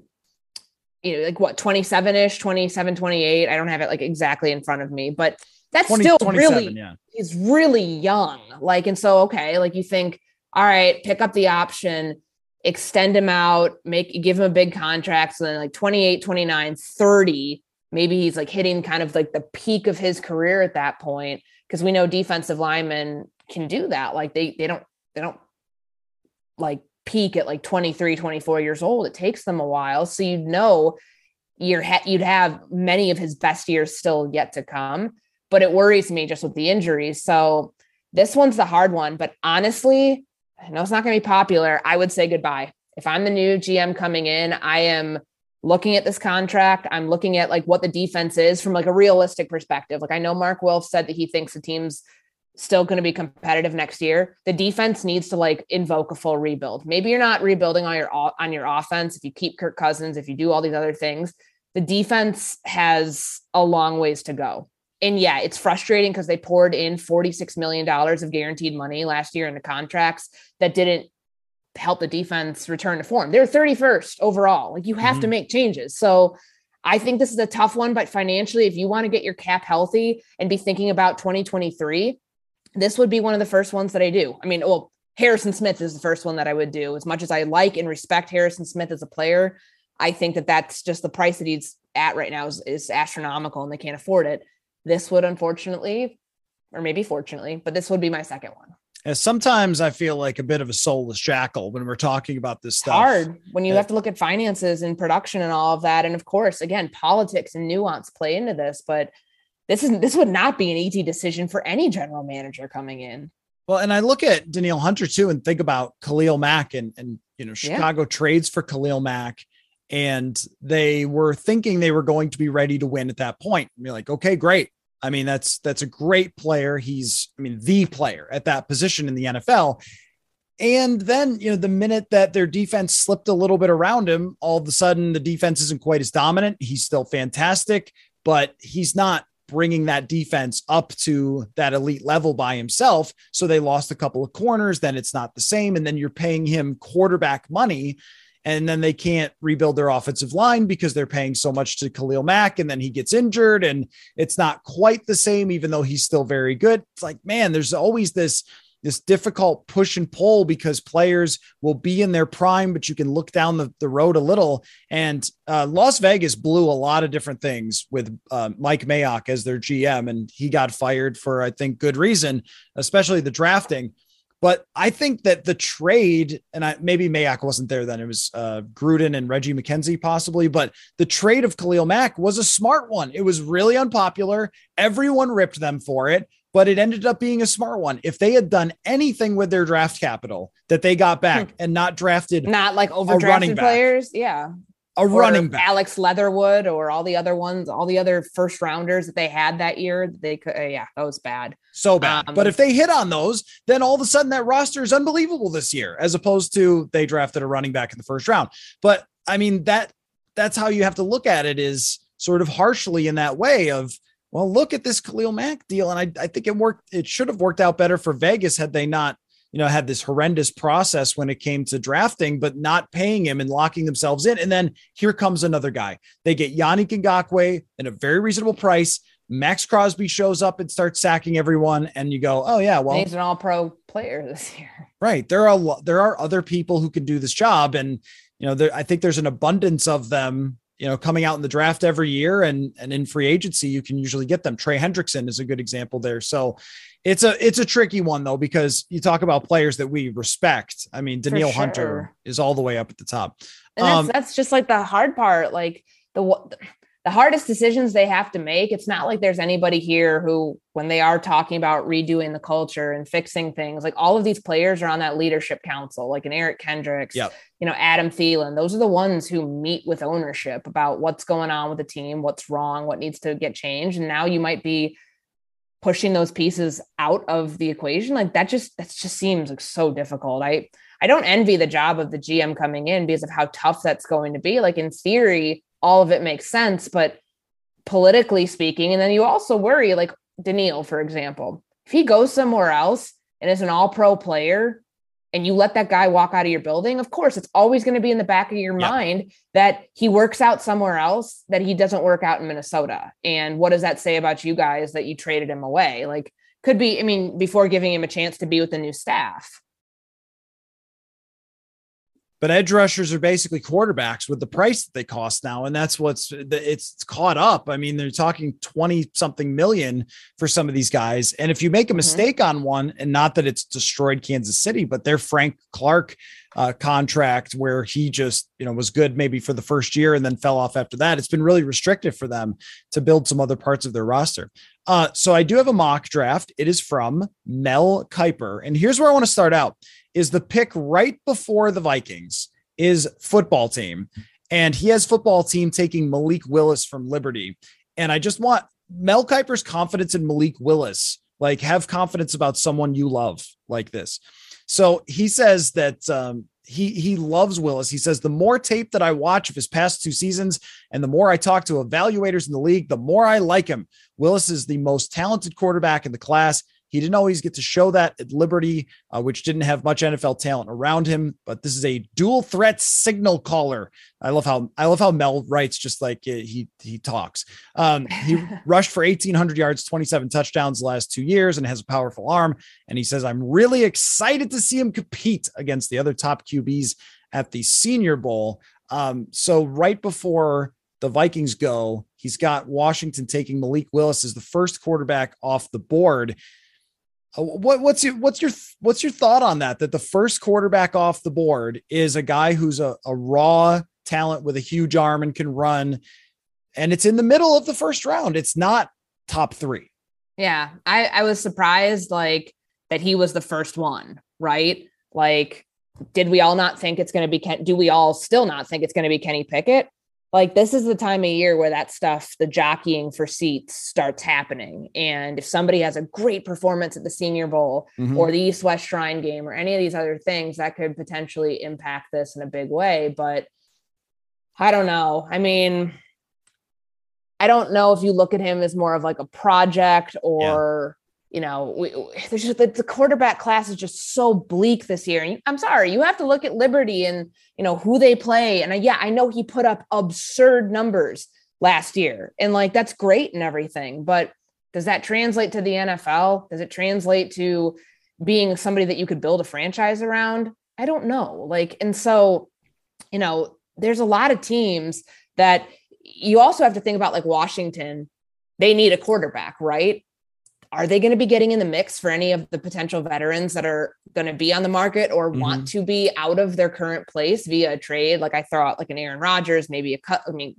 you know, like what 27-ish, 27, 28. I don't have it like exactly in front of me, but that's 20, still really yeah. he's really young. Like, and so okay, like you think, all right, pick up the option extend him out, make give him a big contract. So then like 28, 29, 30, maybe he's like hitting kind of like the peak of his career at that point. Cause we know defensive linemen can do that. Like they they don't they don't like peak at like 23, 24 years old. It takes them a while. So you know you're ha- you'd have many of his best years still yet to come. But it worries me just with the injuries. So this one's the hard one. But honestly, I know it's not going to be popular. I would say goodbye. If I'm the new GM coming in, I am looking at this contract. I'm looking at like what the defense is from like a realistic perspective. Like I know Mark Wilf said that he thinks the team's still going to be competitive next year. The defense needs to like invoke a full rebuild. Maybe you're not rebuilding on your on your offense if you keep Kirk Cousins, if you do all these other things. The defense has a long ways to go and yeah, it's frustrating because they poured in $46 million of guaranteed money last year in the contracts that didn't help the defense return to form. They're 31st overall. Like you have mm-hmm. to make changes. So I think this is a tough one, but financially, if you want to get your cap healthy and be thinking about 2023, this would be one of the first ones that I do. I mean, well, Harrison Smith is the first one that I would do. As much as I like and respect Harrison Smith as a player, I think that that's just the price that he's at right now is, is astronomical and they can't afford it. This would unfortunately, or maybe fortunately, but this would be my second one. And sometimes I feel like a bit of a soulless jackal when we're talking about this stuff. Hard when you have to look at finances and production and all of that, and of course, again, politics and nuance play into this. But this is this would not be an easy decision for any general manager coming in. Well, and I look at Danielle Hunter too, and think about Khalil Mack, and and you know Chicago yeah. trades for Khalil Mack, and they were thinking they were going to be ready to win at that point. And you're like, okay, great. I mean, that's that's a great player. He's, I mean, the player at that position in the NFL. And then, you know, the minute that their defense slipped a little bit around him, all of a sudden the defense isn't quite as dominant. He's still fantastic, but he's not bringing that defense up to that elite level by himself. So they lost a couple of corners. Then it's not the same. And then you're paying him quarterback money and then they can't rebuild their offensive line because they're paying so much to Khalil Mack, and then he gets injured, and it's not quite the same, even though he's still very good. It's like, man, there's always this this difficult push and pull because players will be in their prime, but you can look down the, the road a little. And uh, Las Vegas blew a lot of different things with uh, Mike Mayock as their GM, and he got fired for, I think, good reason, especially the drafting. But I think that the trade, and I, maybe Mayock wasn't there then, it was uh, Gruden and Reggie McKenzie possibly, but the trade of Khalil Mack was a smart one. It was really unpopular. Everyone ripped them for it, but it ended up being a smart one. If they had done anything with their draft capital that they got back hmm. and not drafted, not like overdrafted players, yeah, a running back, Alex Leatherwood, or all the other ones, all the other first rounders that they had that year. They could, uh, yeah, that was bad, so bad. Um, but if they hit on those, then all of a sudden that roster is unbelievable this year, as opposed to they drafted a running back in the first round. But I mean that that's how you have to look at it is sort of harshly in that way of well, look at this Khalil Mack deal, and I I think it worked. It should have worked out better for Vegas had they not you know, had this horrendous process when it came to drafting, but not paying him and locking themselves in. And then here comes another guy. They get Yannick Ngakoue at a very reasonable price. Maxx Crosby shows up and starts sacking everyone, and you go, "Oh yeah, well, he's an All-Pro player this year." [LAUGHS] Right. There are there are other people who can do this job, and you know, there, I think there's an abundance of them you know, coming out in the draft every year and and in free agency, you can usually get them. Trey Hendrickson is a good example there. So it's a it's a tricky one though because you talk about players that we respect. I mean, Danielle sure. Hunter is all the way up at the top. And um, that's, that's just like the hard part. Like the the hardest decisions they have to make. It's not like there's anybody here who, when they are talking about redoing the culture and fixing things, like all of these players are on that leadership council, like an Eric Kendricks, yep. you know, Adam Thielen. Those are the ones who meet with ownership about what's going on with the team, what's wrong, what needs to get changed. And now you might be pushing those pieces out of the equation. Like that just that just seems like so difficult. I I don't envy the job of the GM coming in because of how tough that's going to be. Like in theory, all of it makes sense, but politically speaking, and then you also worry, like Danielle, for example, if he goes somewhere else and is an all pro player and you let that guy walk out of your building, of course, it's always going to be in the back of your mind that he works out somewhere else, that he doesn't work out in Minnesota. And what does that say about you guys that you traded him away? Like, could be, I mean, before giving him a chance to be with the new staff. But edge rushers are basically quarterbacks with the price that they cost now and that's what's it's caught up i mean they're talking 20 something million for some of these guys and if you make a mm-hmm. mistake mm-hmm. on one and not that it's destroyed kansas city but their frank clark uh, contract where he just you know was good maybe for the first year and then fell off after that it's been really restrictive for them to build some other parts of their roster uh, so i do have a mock draft it is from mel kiper and here's where i want to start out is the pick right before the Vikings is football team. And he has football team taking Malik Willis from Liberty. And I just want Mel Kiper's confidence in Malik Willis. Like, have confidence about someone you love like this. So he says that um, he he loves Willis. He says the more tape that I watch of his past two seasons and the more I talk to evaluators in the league, the more I like him. Willis is the most talented quarterback in the class. He didn't always get to show that at Liberty, uh, which didn't have much NFL talent around him. But this is a dual threat signal caller. I love how I love how Mel writes, just like uh, he he talks. Um, he [LAUGHS] rushed for 1,800 yards, 27 touchdowns the last two years, and has a powerful arm. And he says, "I'm really excited to see him compete against the other top QBs at the Senior Bowl." Um, so right before the Vikings go, he's got Washington taking Malik Willis as the first quarterback off the board. Uh, what, what's your what's your what's your thought on that? That the first quarterback off the board is a guy who's a, a raw talent with a huge arm and can run, and it's in the middle of the first round. It's not top three. Yeah, I I was surprised like that he was the first one, right? Like, did we all not think it's going to be Ken? Do we all still not think it's going to be Kenny Pickett? Like this is the time of year where that stuff the jockeying for seats starts happening. And if somebody has a great performance at the senior bowl mm-hmm. or the east west shrine game or any of these other things that could potentially impact this in a big way. But i don't know. I mean i don't know if you look at him as more of like a project or you know, we, just the, the, quarterback class is just so bleak this year. And I'm sorry, you have to look at Liberty and you know who they play. And I, yeah, I know he put up absurd numbers last year, and like that's great and everything. But does that translate to the NFL? Does it translate to being somebody that you could build a franchise around? I don't know. Like, and so, you know, there's a lot of teams that you also have to think about, like Washington. They need a quarterback, right? Are they going to be getting in the mix for any of the potential veterans that are going to be on the market or mm-hmm. want to be out of their current place via a trade? Like I throw out like an Aaron Rodgers, maybe a cut. I mean,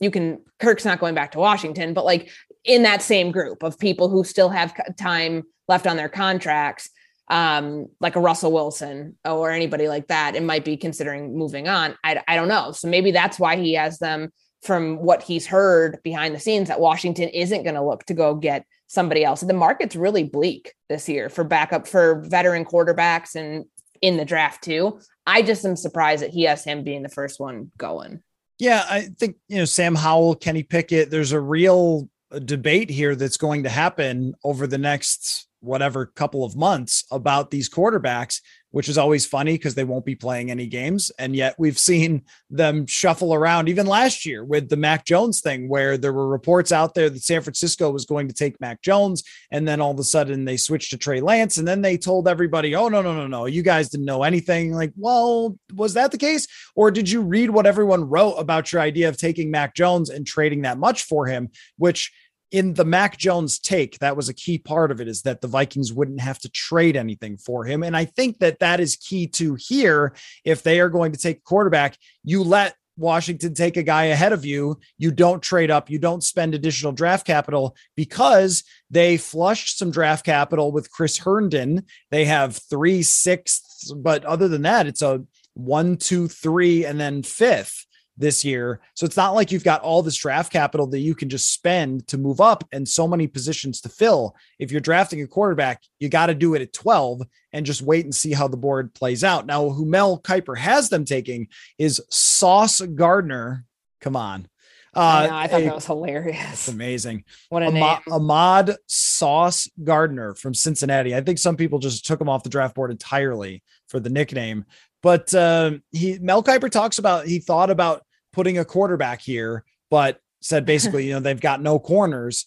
you can Kirk's not going back to Washington, but like in that same group of people who still have time left on their contracts, um, like a Russell Wilson or anybody like that, it might be considering moving on. I, I don't know. So maybe that's why he has them from what he's heard behind the scenes that Washington isn't going to look to go get somebody else. The market's really bleak this year for backup for veteran quarterbacks and in the draft too. I just am surprised that he has him being the first one going. Yeah, I think you know Sam Howell, Kenny Pickett. There's a real uh, debate here that's going to happen over the next whatever couple of months about these quarterbacks which is always funny because they won't be playing any games. And yet we've seen them shuffle around even last year with the Mac Jones thing, where there were reports out there that San Francisco was going to take Mac Jones. And then all of a sudden they switched to Trey Lance. And then they told everybody, oh, no, no, no, no, you guys didn't know anything. Like, well, was that the case? Or did you read what everyone wrote about your idea of taking Mac Jones and trading that much for him, which in the Mac Jones take, that was a key part of it is that the Vikings wouldn't have to trade anything for him. And I think that that is key to here. If they are going to take quarterback, you let Washington take a guy ahead of you. You don't trade up, you don't spend additional draft capital because they flushed some draft capital with Chris Herndon. They have three sixths, but other than that, it's a one, two, three, and then fifth this year. So it's not like you've got all this draft capital that you can just spend to move up and so many positions to fill. If you're drafting a quarterback, you got to do it at 12 and just wait and see how the board plays out. Now, who Mel Kiper has them taking is Sauce Gardner. Come on. Uh, I, know, I thought a, that was hilarious. It's amazing. What a Ahmad, name. Ahmad Sauce Gardner from Cincinnati. I think some people just took him off the draft board entirely for the nickname. But uh, he Mel Kiper talks about he thought about putting a quarterback here, but said [LAUGHS] basically, you know, they've got no corners.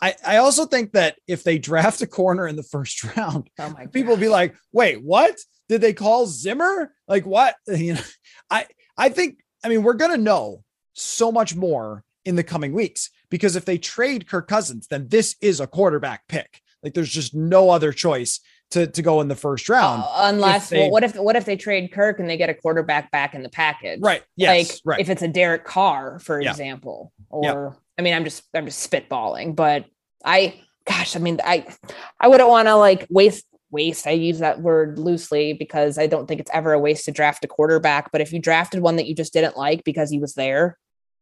I, I also think that if they draft a corner in the first [LAUGHS] round, oh people will be like, wait, what? Did they call Zimmer? Like what? [LAUGHS] You know, I I think I mean we're gonna know so much more in the coming weeks because if they trade Kirk Cousins, then this is a quarterback pick. Like there's just no other choice to, to go in the first round. Uh, unless, they, well, what if what if they trade Kirk and they get a quarterback back in the package? Right. Yes. Like right. if it's a Derek Carr, for yeah. example, or yeah. I mean, I'm just I'm just spitballing, but I, gosh, I mean, I I wouldn't want to like waste waste. I use that word loosely because I don't think it's ever a waste to draft a quarterback. But if you drafted one that you just didn't like because he was there,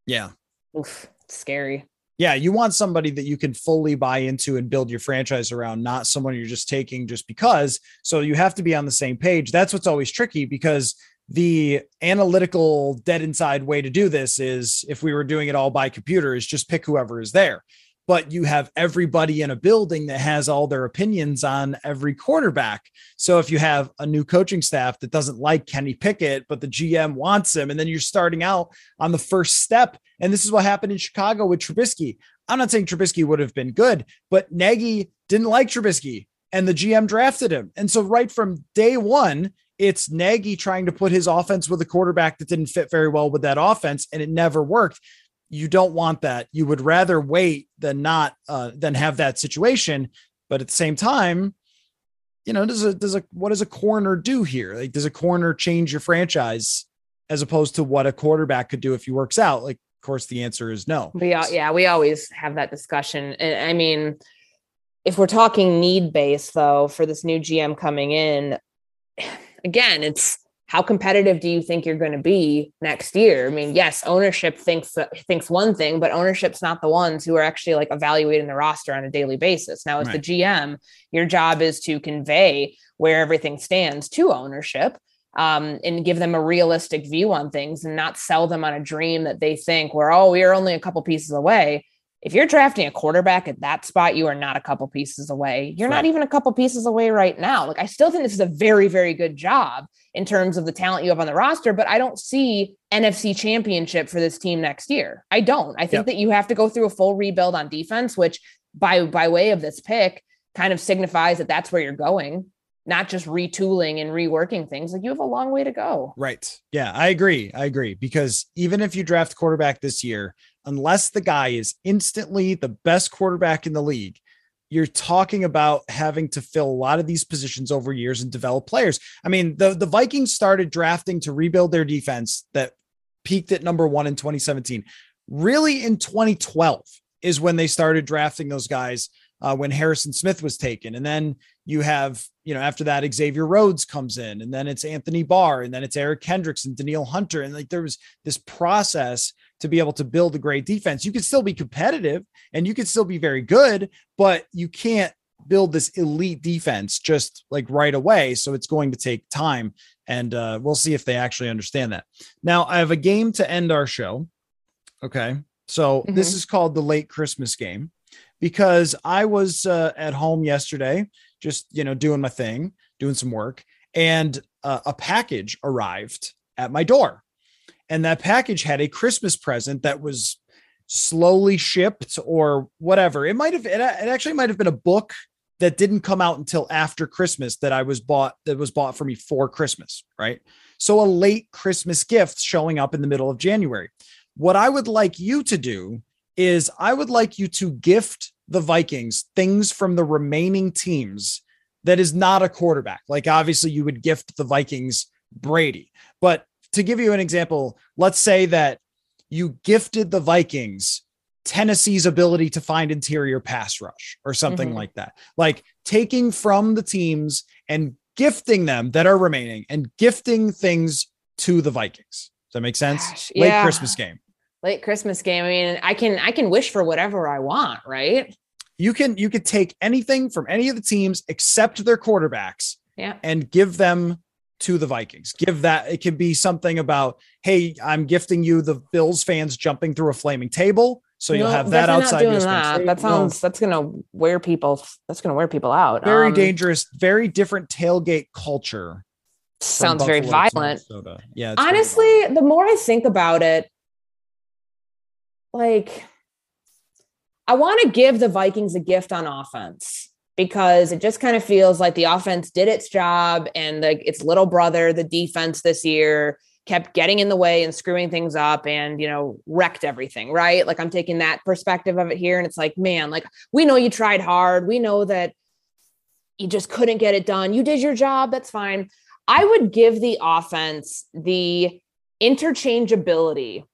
yeah, oof, scary yeah, you want somebody that you can fully buy into and build your franchise around, not someone you're just taking just because. So you have to be on the same page. That's what's always tricky because the analytical dead inside way to do this is if we were doing it all by computer is just pick whoever is there but you have everybody in a building that has all their opinions on every quarterback. So if you have a new coaching staff that doesn't like Kenny Pickett, but the GM wants him, and then you're starting out on the first step, and this is what happened in Chicago with Trubisky. I'm not saying Trubisky would have been good, but Nagy didn't like Trubisky and the GM drafted him. And so right from day one, it's Nagy trying to put his offense with a quarterback that didn't fit very well with that offense, and it never worked you don't want that. You would rather wait than not uh, than have that situation. But at the same time, you know, does a does a what does a corner do here? Like, does a corner change your franchise as opposed to what a quarterback could do if he works out? Like, course, the answer is no. We all, yeah, we always have that discussion. And I mean, if we're talking need base though, for this new GM coming in, again, it's how competitive do you think you're going to be next year? I mean, yes, ownership thinks thinks one thing, but ownership's not the ones who are actually like evaluating the roster on a daily basis. Now, as right. the GM, your job is to convey where everything stands to ownership um, and give them a realistic view on things and not sell them on a dream that they think we're oh we're only a couple pieces away if you're drafting a quarterback at that spot, you are not a couple pieces away. You're right. not even a couple pieces away right now. Like, I still think this is a very, very good job in terms of the talent you have on the roster, but I don't see NFC championship for this team next year. I don't. I think yep. that you have to go through a full rebuild on defense, which by by way of this pick kind of signifies that that's where you're going not just retooling and reworking things. Like you have a long way to go. Right. Yeah, I agree. I agree. Because even if you draft quarterback this year, unless the guy is instantly the best quarterback in the league, you're talking about having to fill a lot of these positions over years and develop players. I mean, the, the Vikings started drafting to rebuild their defense that peaked at number one in 2017. Really, in 2012 is when they started drafting those guys uh, when Harrison Smith was taken. And then you have, you know, after that, Xavier Rhodes comes in, and then it's Anthony Barr, and then it's Eric Kendricks and Danielle Hunter. And like there was this process to be able to build a great defense. You could still be competitive and you could still be very good, but you can't build this elite defense just like right away. So it's going to take time. And uh, we'll see if they actually understand that. Now, I have a game to end our show. Okay. So mm-hmm. this is called the late Christmas game because I was uh, at home yesterday, just, you know, doing my thing, doing some work, and uh, a package arrived at my door and that package had a Christmas present that was slowly shipped or whatever. It might have it, actually might have been a book that didn't come out until after Christmas that I was bought that was bought for me for Christmas, right? So a late Christmas gift showing up in the middle of January. What I would like you to do is I would like you to gift the Vikings things from the remaining teams that is not a quarterback. Like obviously you would gift the Vikings Brady, but to give you an example, let's say that you gifted the Vikings Tennessee's ability to find interior pass rush or something mm-hmm. like that. Like taking from the teams and gifting them that are remaining and gifting things to the Vikings. Does that make sense? Gosh, Late yeah. Christmas game. Late Christmas game. I mean, I can I can wish for whatever I want, right? You can you could take anything from any of the teams except their quarterbacks yeah. and give them to the Vikings. Give that it can be something about, hey, I'm gifting you the Bills fans jumping through a flaming table. So you'll have that outside. Not doing that. that sounds no. that's gonna wear people. That's gonna wear people out. Very um, dangerous. Very different tailgate culture. Sounds very violent. Yeah. Honestly, the more I think about it, like I want to give the Vikings a gift on offense because it just kind of feels like the offense did its job and like its little brother, the defense this year, kept getting in the way and screwing things up and you know wrecked everything right? Like i'm taking that perspective of it here and it's like man like we know you tried hard. We know that you just couldn't get it done. You did your job. That's fine. I would give the offense the interchangeability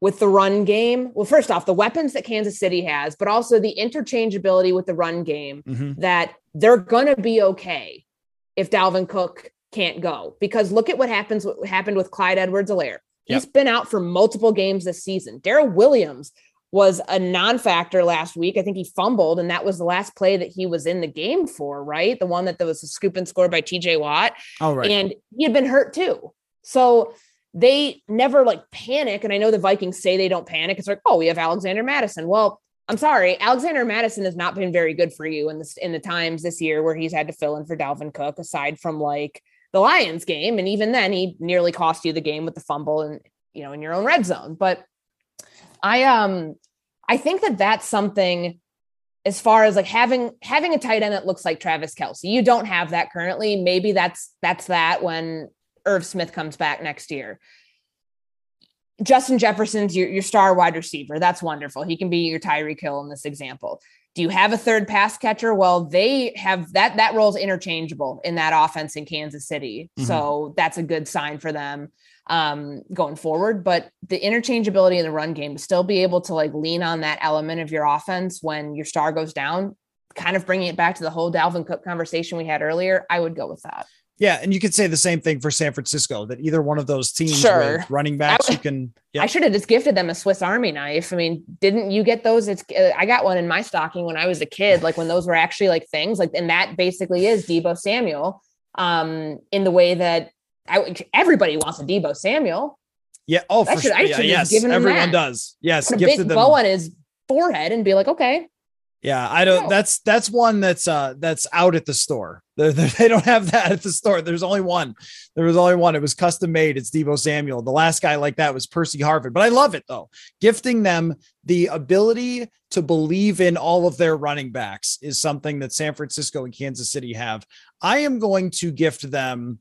with the run game. Well, first off, the weapons that Kansas City has, but also the interchangeability with the run game mm-hmm. that they're going to be okay if Dalvin Cook can't go. Because look at what happens what happened with Clyde Edwards-Helaire. He's yep. been out for multiple games this season. Darrel Williams was a non-factor last week. I think he fumbled, and that was the last play that he was in the game for, right? The one that there was a scoop and score by TJ Watt. Oh, right. And he had been hurt too. So they never like panic. And I know the Vikings say they don't panic. It's like, oh, we have Alexander Mattison. Well, I'm sorry, Alexander Mattison has not been very good for you in in the times this year where he's had to fill in for Dalvin Cook, aside from like the Lions game. And even then, he nearly cost you the game with the fumble and you know in your own red zone. But I um I think that that's something as far as like having having a tight end that looks like Travis Kelce. You don't have that currently. Maybe that's that's that when Irv Smith comes back next year. Justin Jefferson's your, your star wide receiver. That's wonderful. He can be your Tyreek Hill in this example. Do you have a third pass catcher? Well, they have that that role's interchangeable in that offense in Kansas City. Mm-hmm. So that's a good sign for them um, going forward. But the interchangeability in the run game to still be able to like lean on that element of your offense when your star goes down, kind of bringing it back to the whole Dalvin Cook conversation we had earlier, I would go with that. Yeah, and you could say the same thing for San Francisco that either one of those teams sure. with running backs you can. Yeah. I should have just gifted them a Swiss Army knife. I mean, didn't you get those? It's uh, I got one in my stocking when I was a kid, like when those were actually like things, like and that basically is Deebo Samuel, um, in the way that I everybody wants a Deebo Samuel. Yeah. Oh, I should, I should yeah, yes. Everyone does. Yes. Put a big them. bow on his forehead and be like, okay, yeah, I don't. That's that's one that's uh that's out at the store. They're, they're, they do not have that at the store. There's only one. There was only one. It was custom made. It's Deebo Samuel. The last guy like that was Percy Harvin. But I love it though. Gifting them the ability to believe in all of their running backs is something that San Francisco and Kansas City have. I am going to gift them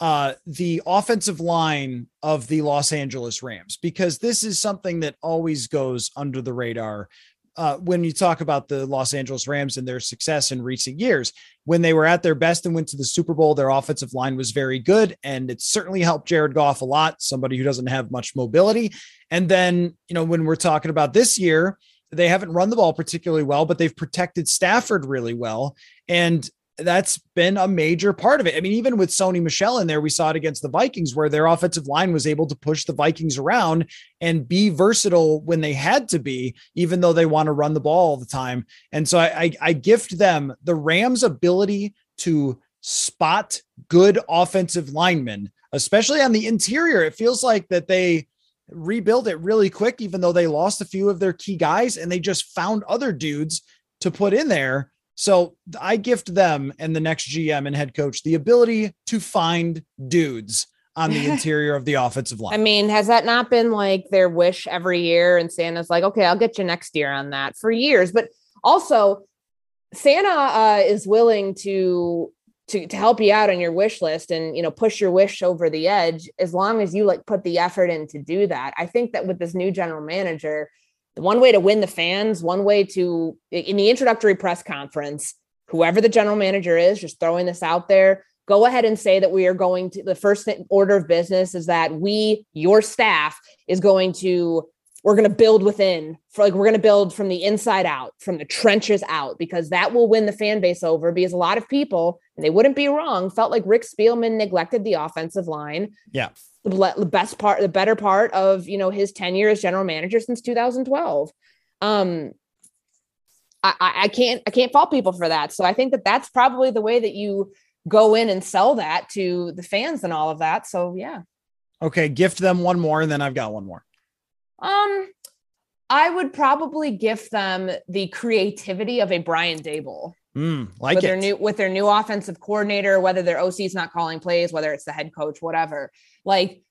uh, the offensive line of the Los Angeles Rams because this is something that always goes under the radar uh, when you talk about the Los Angeles Rams and their success in recent years. When they were at their best and went to the Super Bowl, their offensive line was very good. And it certainly helped Jared Goff a lot, somebody who doesn't have much mobility. And then, you know, when we're talking about this year, they haven't run the ball particularly well, but they've protected Stafford really well. And that's been a major part of it. I mean, even with Sony Michel in there, we saw it against the Vikings where their offensive line was able to push the Vikings around and be versatile when they had to be, even though they want to run the ball all the time. And so I, I, I gift them the Rams' ability to spot good offensive linemen, especially on the interior. It feels like that they rebuild it really quick, even though they lost a few of their key guys and they just found other dudes to put in there so I gift them and the next GM and head coach the ability to find dudes on the [LAUGHS] interior of the offensive line. I mean, has that not been like their wish every year? And Santa's like, okay, I'll get you next year on that for years. But also, Santa uh, is willing to to to help you out on your wish list and you know push your wish over the edge as long as you like put the effort in to do that. I think that with this new general manager, one way to win the fans, one way to, in the introductory press conference, whoever the general manager is, just throwing this out there, go ahead and say that we are going to, the first order of business is that we, your staff, is going to, we're going to build within, for like, we're going to build from the inside out, from the trenches out, because that will win the fan base over. Because a lot of people, and they wouldn't be wrong, felt like Rick Spielman neglected the offensive line. Yeah the best part, the better part of you know his tenure as general manager since 2012. Um, I, I can't I can't fault people for that. So I think that that's probably the way that you go in and sell that to the fans and all of that. So yeah. Okay, gift them one more, and then I've got one more. Um, I would probably gift them the creativity of a Brian Daboll. Mm, like with it. their new with their new offensive coordinator, whether their OC is not calling plays, whether it's the head coach, whatever. Like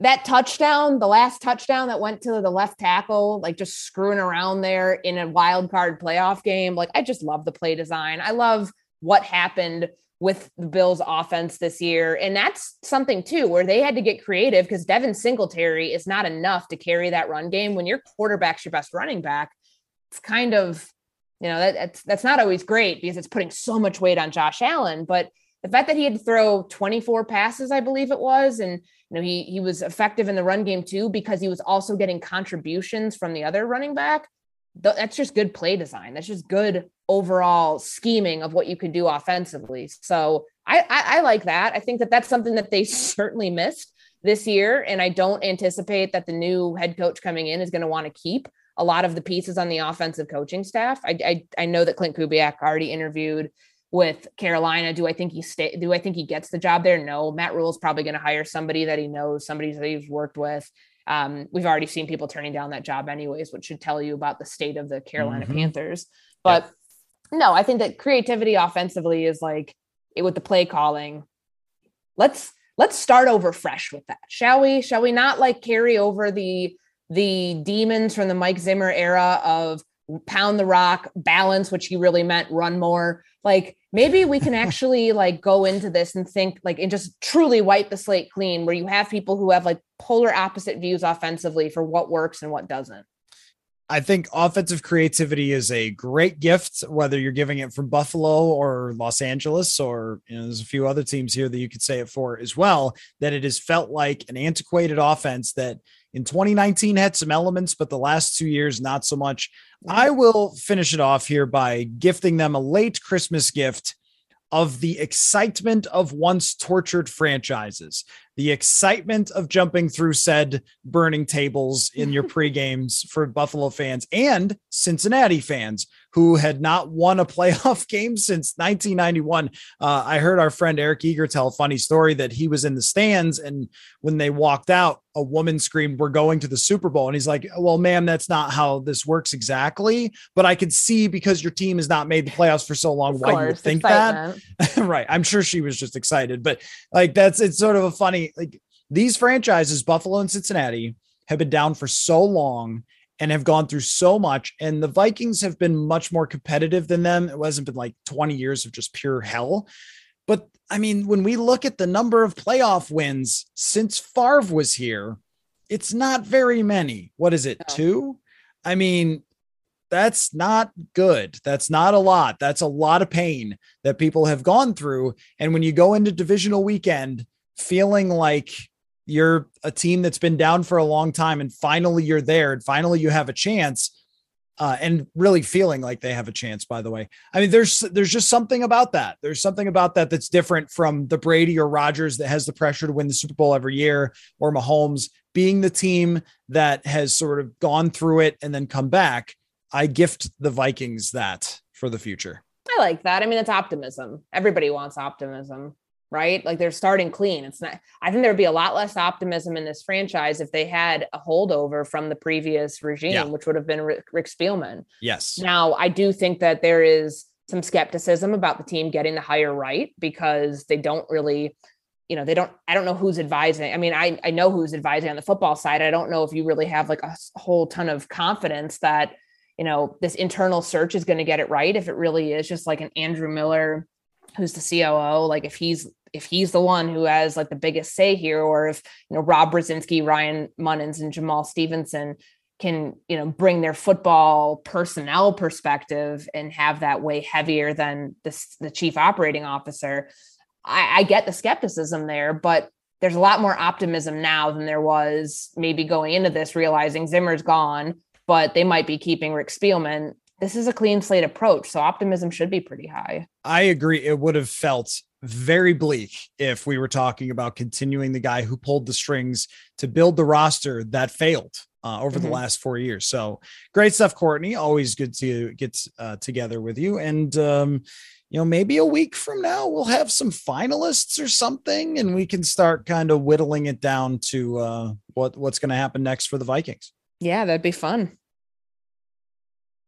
that touchdown, the last touchdown that went to the left tackle, like just screwing around there in a wild card playoff game. Like I just love the play design. I love what happened with the Bills offense this year. And that's something too, where they had to get creative because Devin Singletary is not enough to carry that run game. When your quarterback's your best running back, it's kind of you know that, that's that's not always great because it's putting so much weight on Josh Allen. But the fact that he had to throw 24 passes, I believe it was, and you know he he was effective in the run game too because he was also getting contributions from the other running back. That's just good play design. That's just good overall scheming of what you can do offensively. So I, I, I like that. I think that that's something that they [LAUGHS] certainly missed this year, and I don't anticipate that the new head coach coming in is going to want to keep a lot of the pieces on the offensive coaching staff. I, I, I know that Klint Kubiak already interviewed with Carolina. Do I think he stay? Do I think he gets the job there? No. Matt Rhule is probably going to hire somebody that he knows, somebody that he's worked with. Um, we've already seen people turning down that job anyways, which should tell you about the state of the Carolina mm-hmm. Panthers. But yep. no, I think that creativity offensively is like it with the play calling. Let's let's start over fresh with that, shall we? Shall we not like carry over the the demons from the Mike Zimmer era of pound the rock, balance, which he really meant run more. Like maybe we can [LAUGHS] actually like go into this and think like and just truly wipe the slate clean where you have people who have like polar opposite views offensively for what works and what doesn't. I think offensive creativity is a great gift, whether you're giving it from Buffalo or Los Angeles, or you know, there's a few other teams here that you could say it for as well. That it has felt like an antiquated offense that in 2019 had some elements, but the last two years, not so much. Mm. I will finish it off here by gifting them a late Christmas gift of the excitement of once tortured franchises, the excitement of jumping through said burning tables in your [LAUGHS] pre games for Buffalo fans and Cincinnati fans who had not won a playoff [LAUGHS] game since 1991. Uh, I heard our friend Eric Eager tell a funny story that he was in the stands and when they walked out, a woman screamed, We're going to the Super Bowl. And he's like, Well, ma'am, that's not how this works exactly. But I could see because your team has not made the playoffs for so long, why you think excitement. that. [LAUGHS] right. I'm sure she was just excited, but like that's it's sort of a funny, like these franchises, Buffalo and Cincinnati, have been down for so long and have gone through so much. And the Vikings have been much more competitive than them. It hasn't been like 20 years of just pure hell. But I mean, when we look at the number of playoff wins since Favre was here, it's not very many. What is it, two? I mean, that's not good. That's not a lot. That's a lot of pain that people have gone through. And when you go into divisional weekend feeling like you're a team that's been down for a long time and finally you're there and finally you have a chance, uh, and really feeling like they have a chance. By the way, I mean there's there's just something about that. There's something about that that's different from the Brady or Rodgers that has the pressure to win the Super Bowl every year, or Mahomes being the team that has sort of gone through it and then come back. I gift the Vikings that for the future. I like that. I mean, it's optimism. Everybody wants optimism right? Like they're starting clean. It's not, I think there'd be a lot less optimism in this franchise if they had a holdover from the previous regime, yeah. which would have been Rick, Rick Spielman. Yes. Now, I do think that there is some skepticism about the team getting the hire right because they don't really, you know, they don't, I don't know who's advising. I mean, I, I know who's advising on the football side. I don't know if you really have like a whole ton of confidence that, you know, this internal search is going to get it right. If it really is just like an Andrew Miller, who's the COO, like if he's if he's the one who has like the biggest say here, or if you know Rob Brzezinski, Ryan Monnens, and Jamaal Stephenson can you know bring their football personnel perspective and have that way heavier than the, the chief operating officer. I, I get the skepticism there, but there's a lot more optimism now than there was maybe going into this, realizing Zimmer's gone, but they might be keeping Rick Spielman. This is a clean slate approach, so optimism should be pretty high. I agree. It would have felt very bleak if we were talking about continuing the guy who pulled the strings to build the roster that failed uh, over mm-hmm. the last four years. So great stuff, Courtney. Always good to get uh, together with you. And, um, you know, maybe a week from now, we'll have some finalists or something, and we can start kind of whittling it down to uh, what what's going to happen next for the Vikings. Yeah, that'd be fun.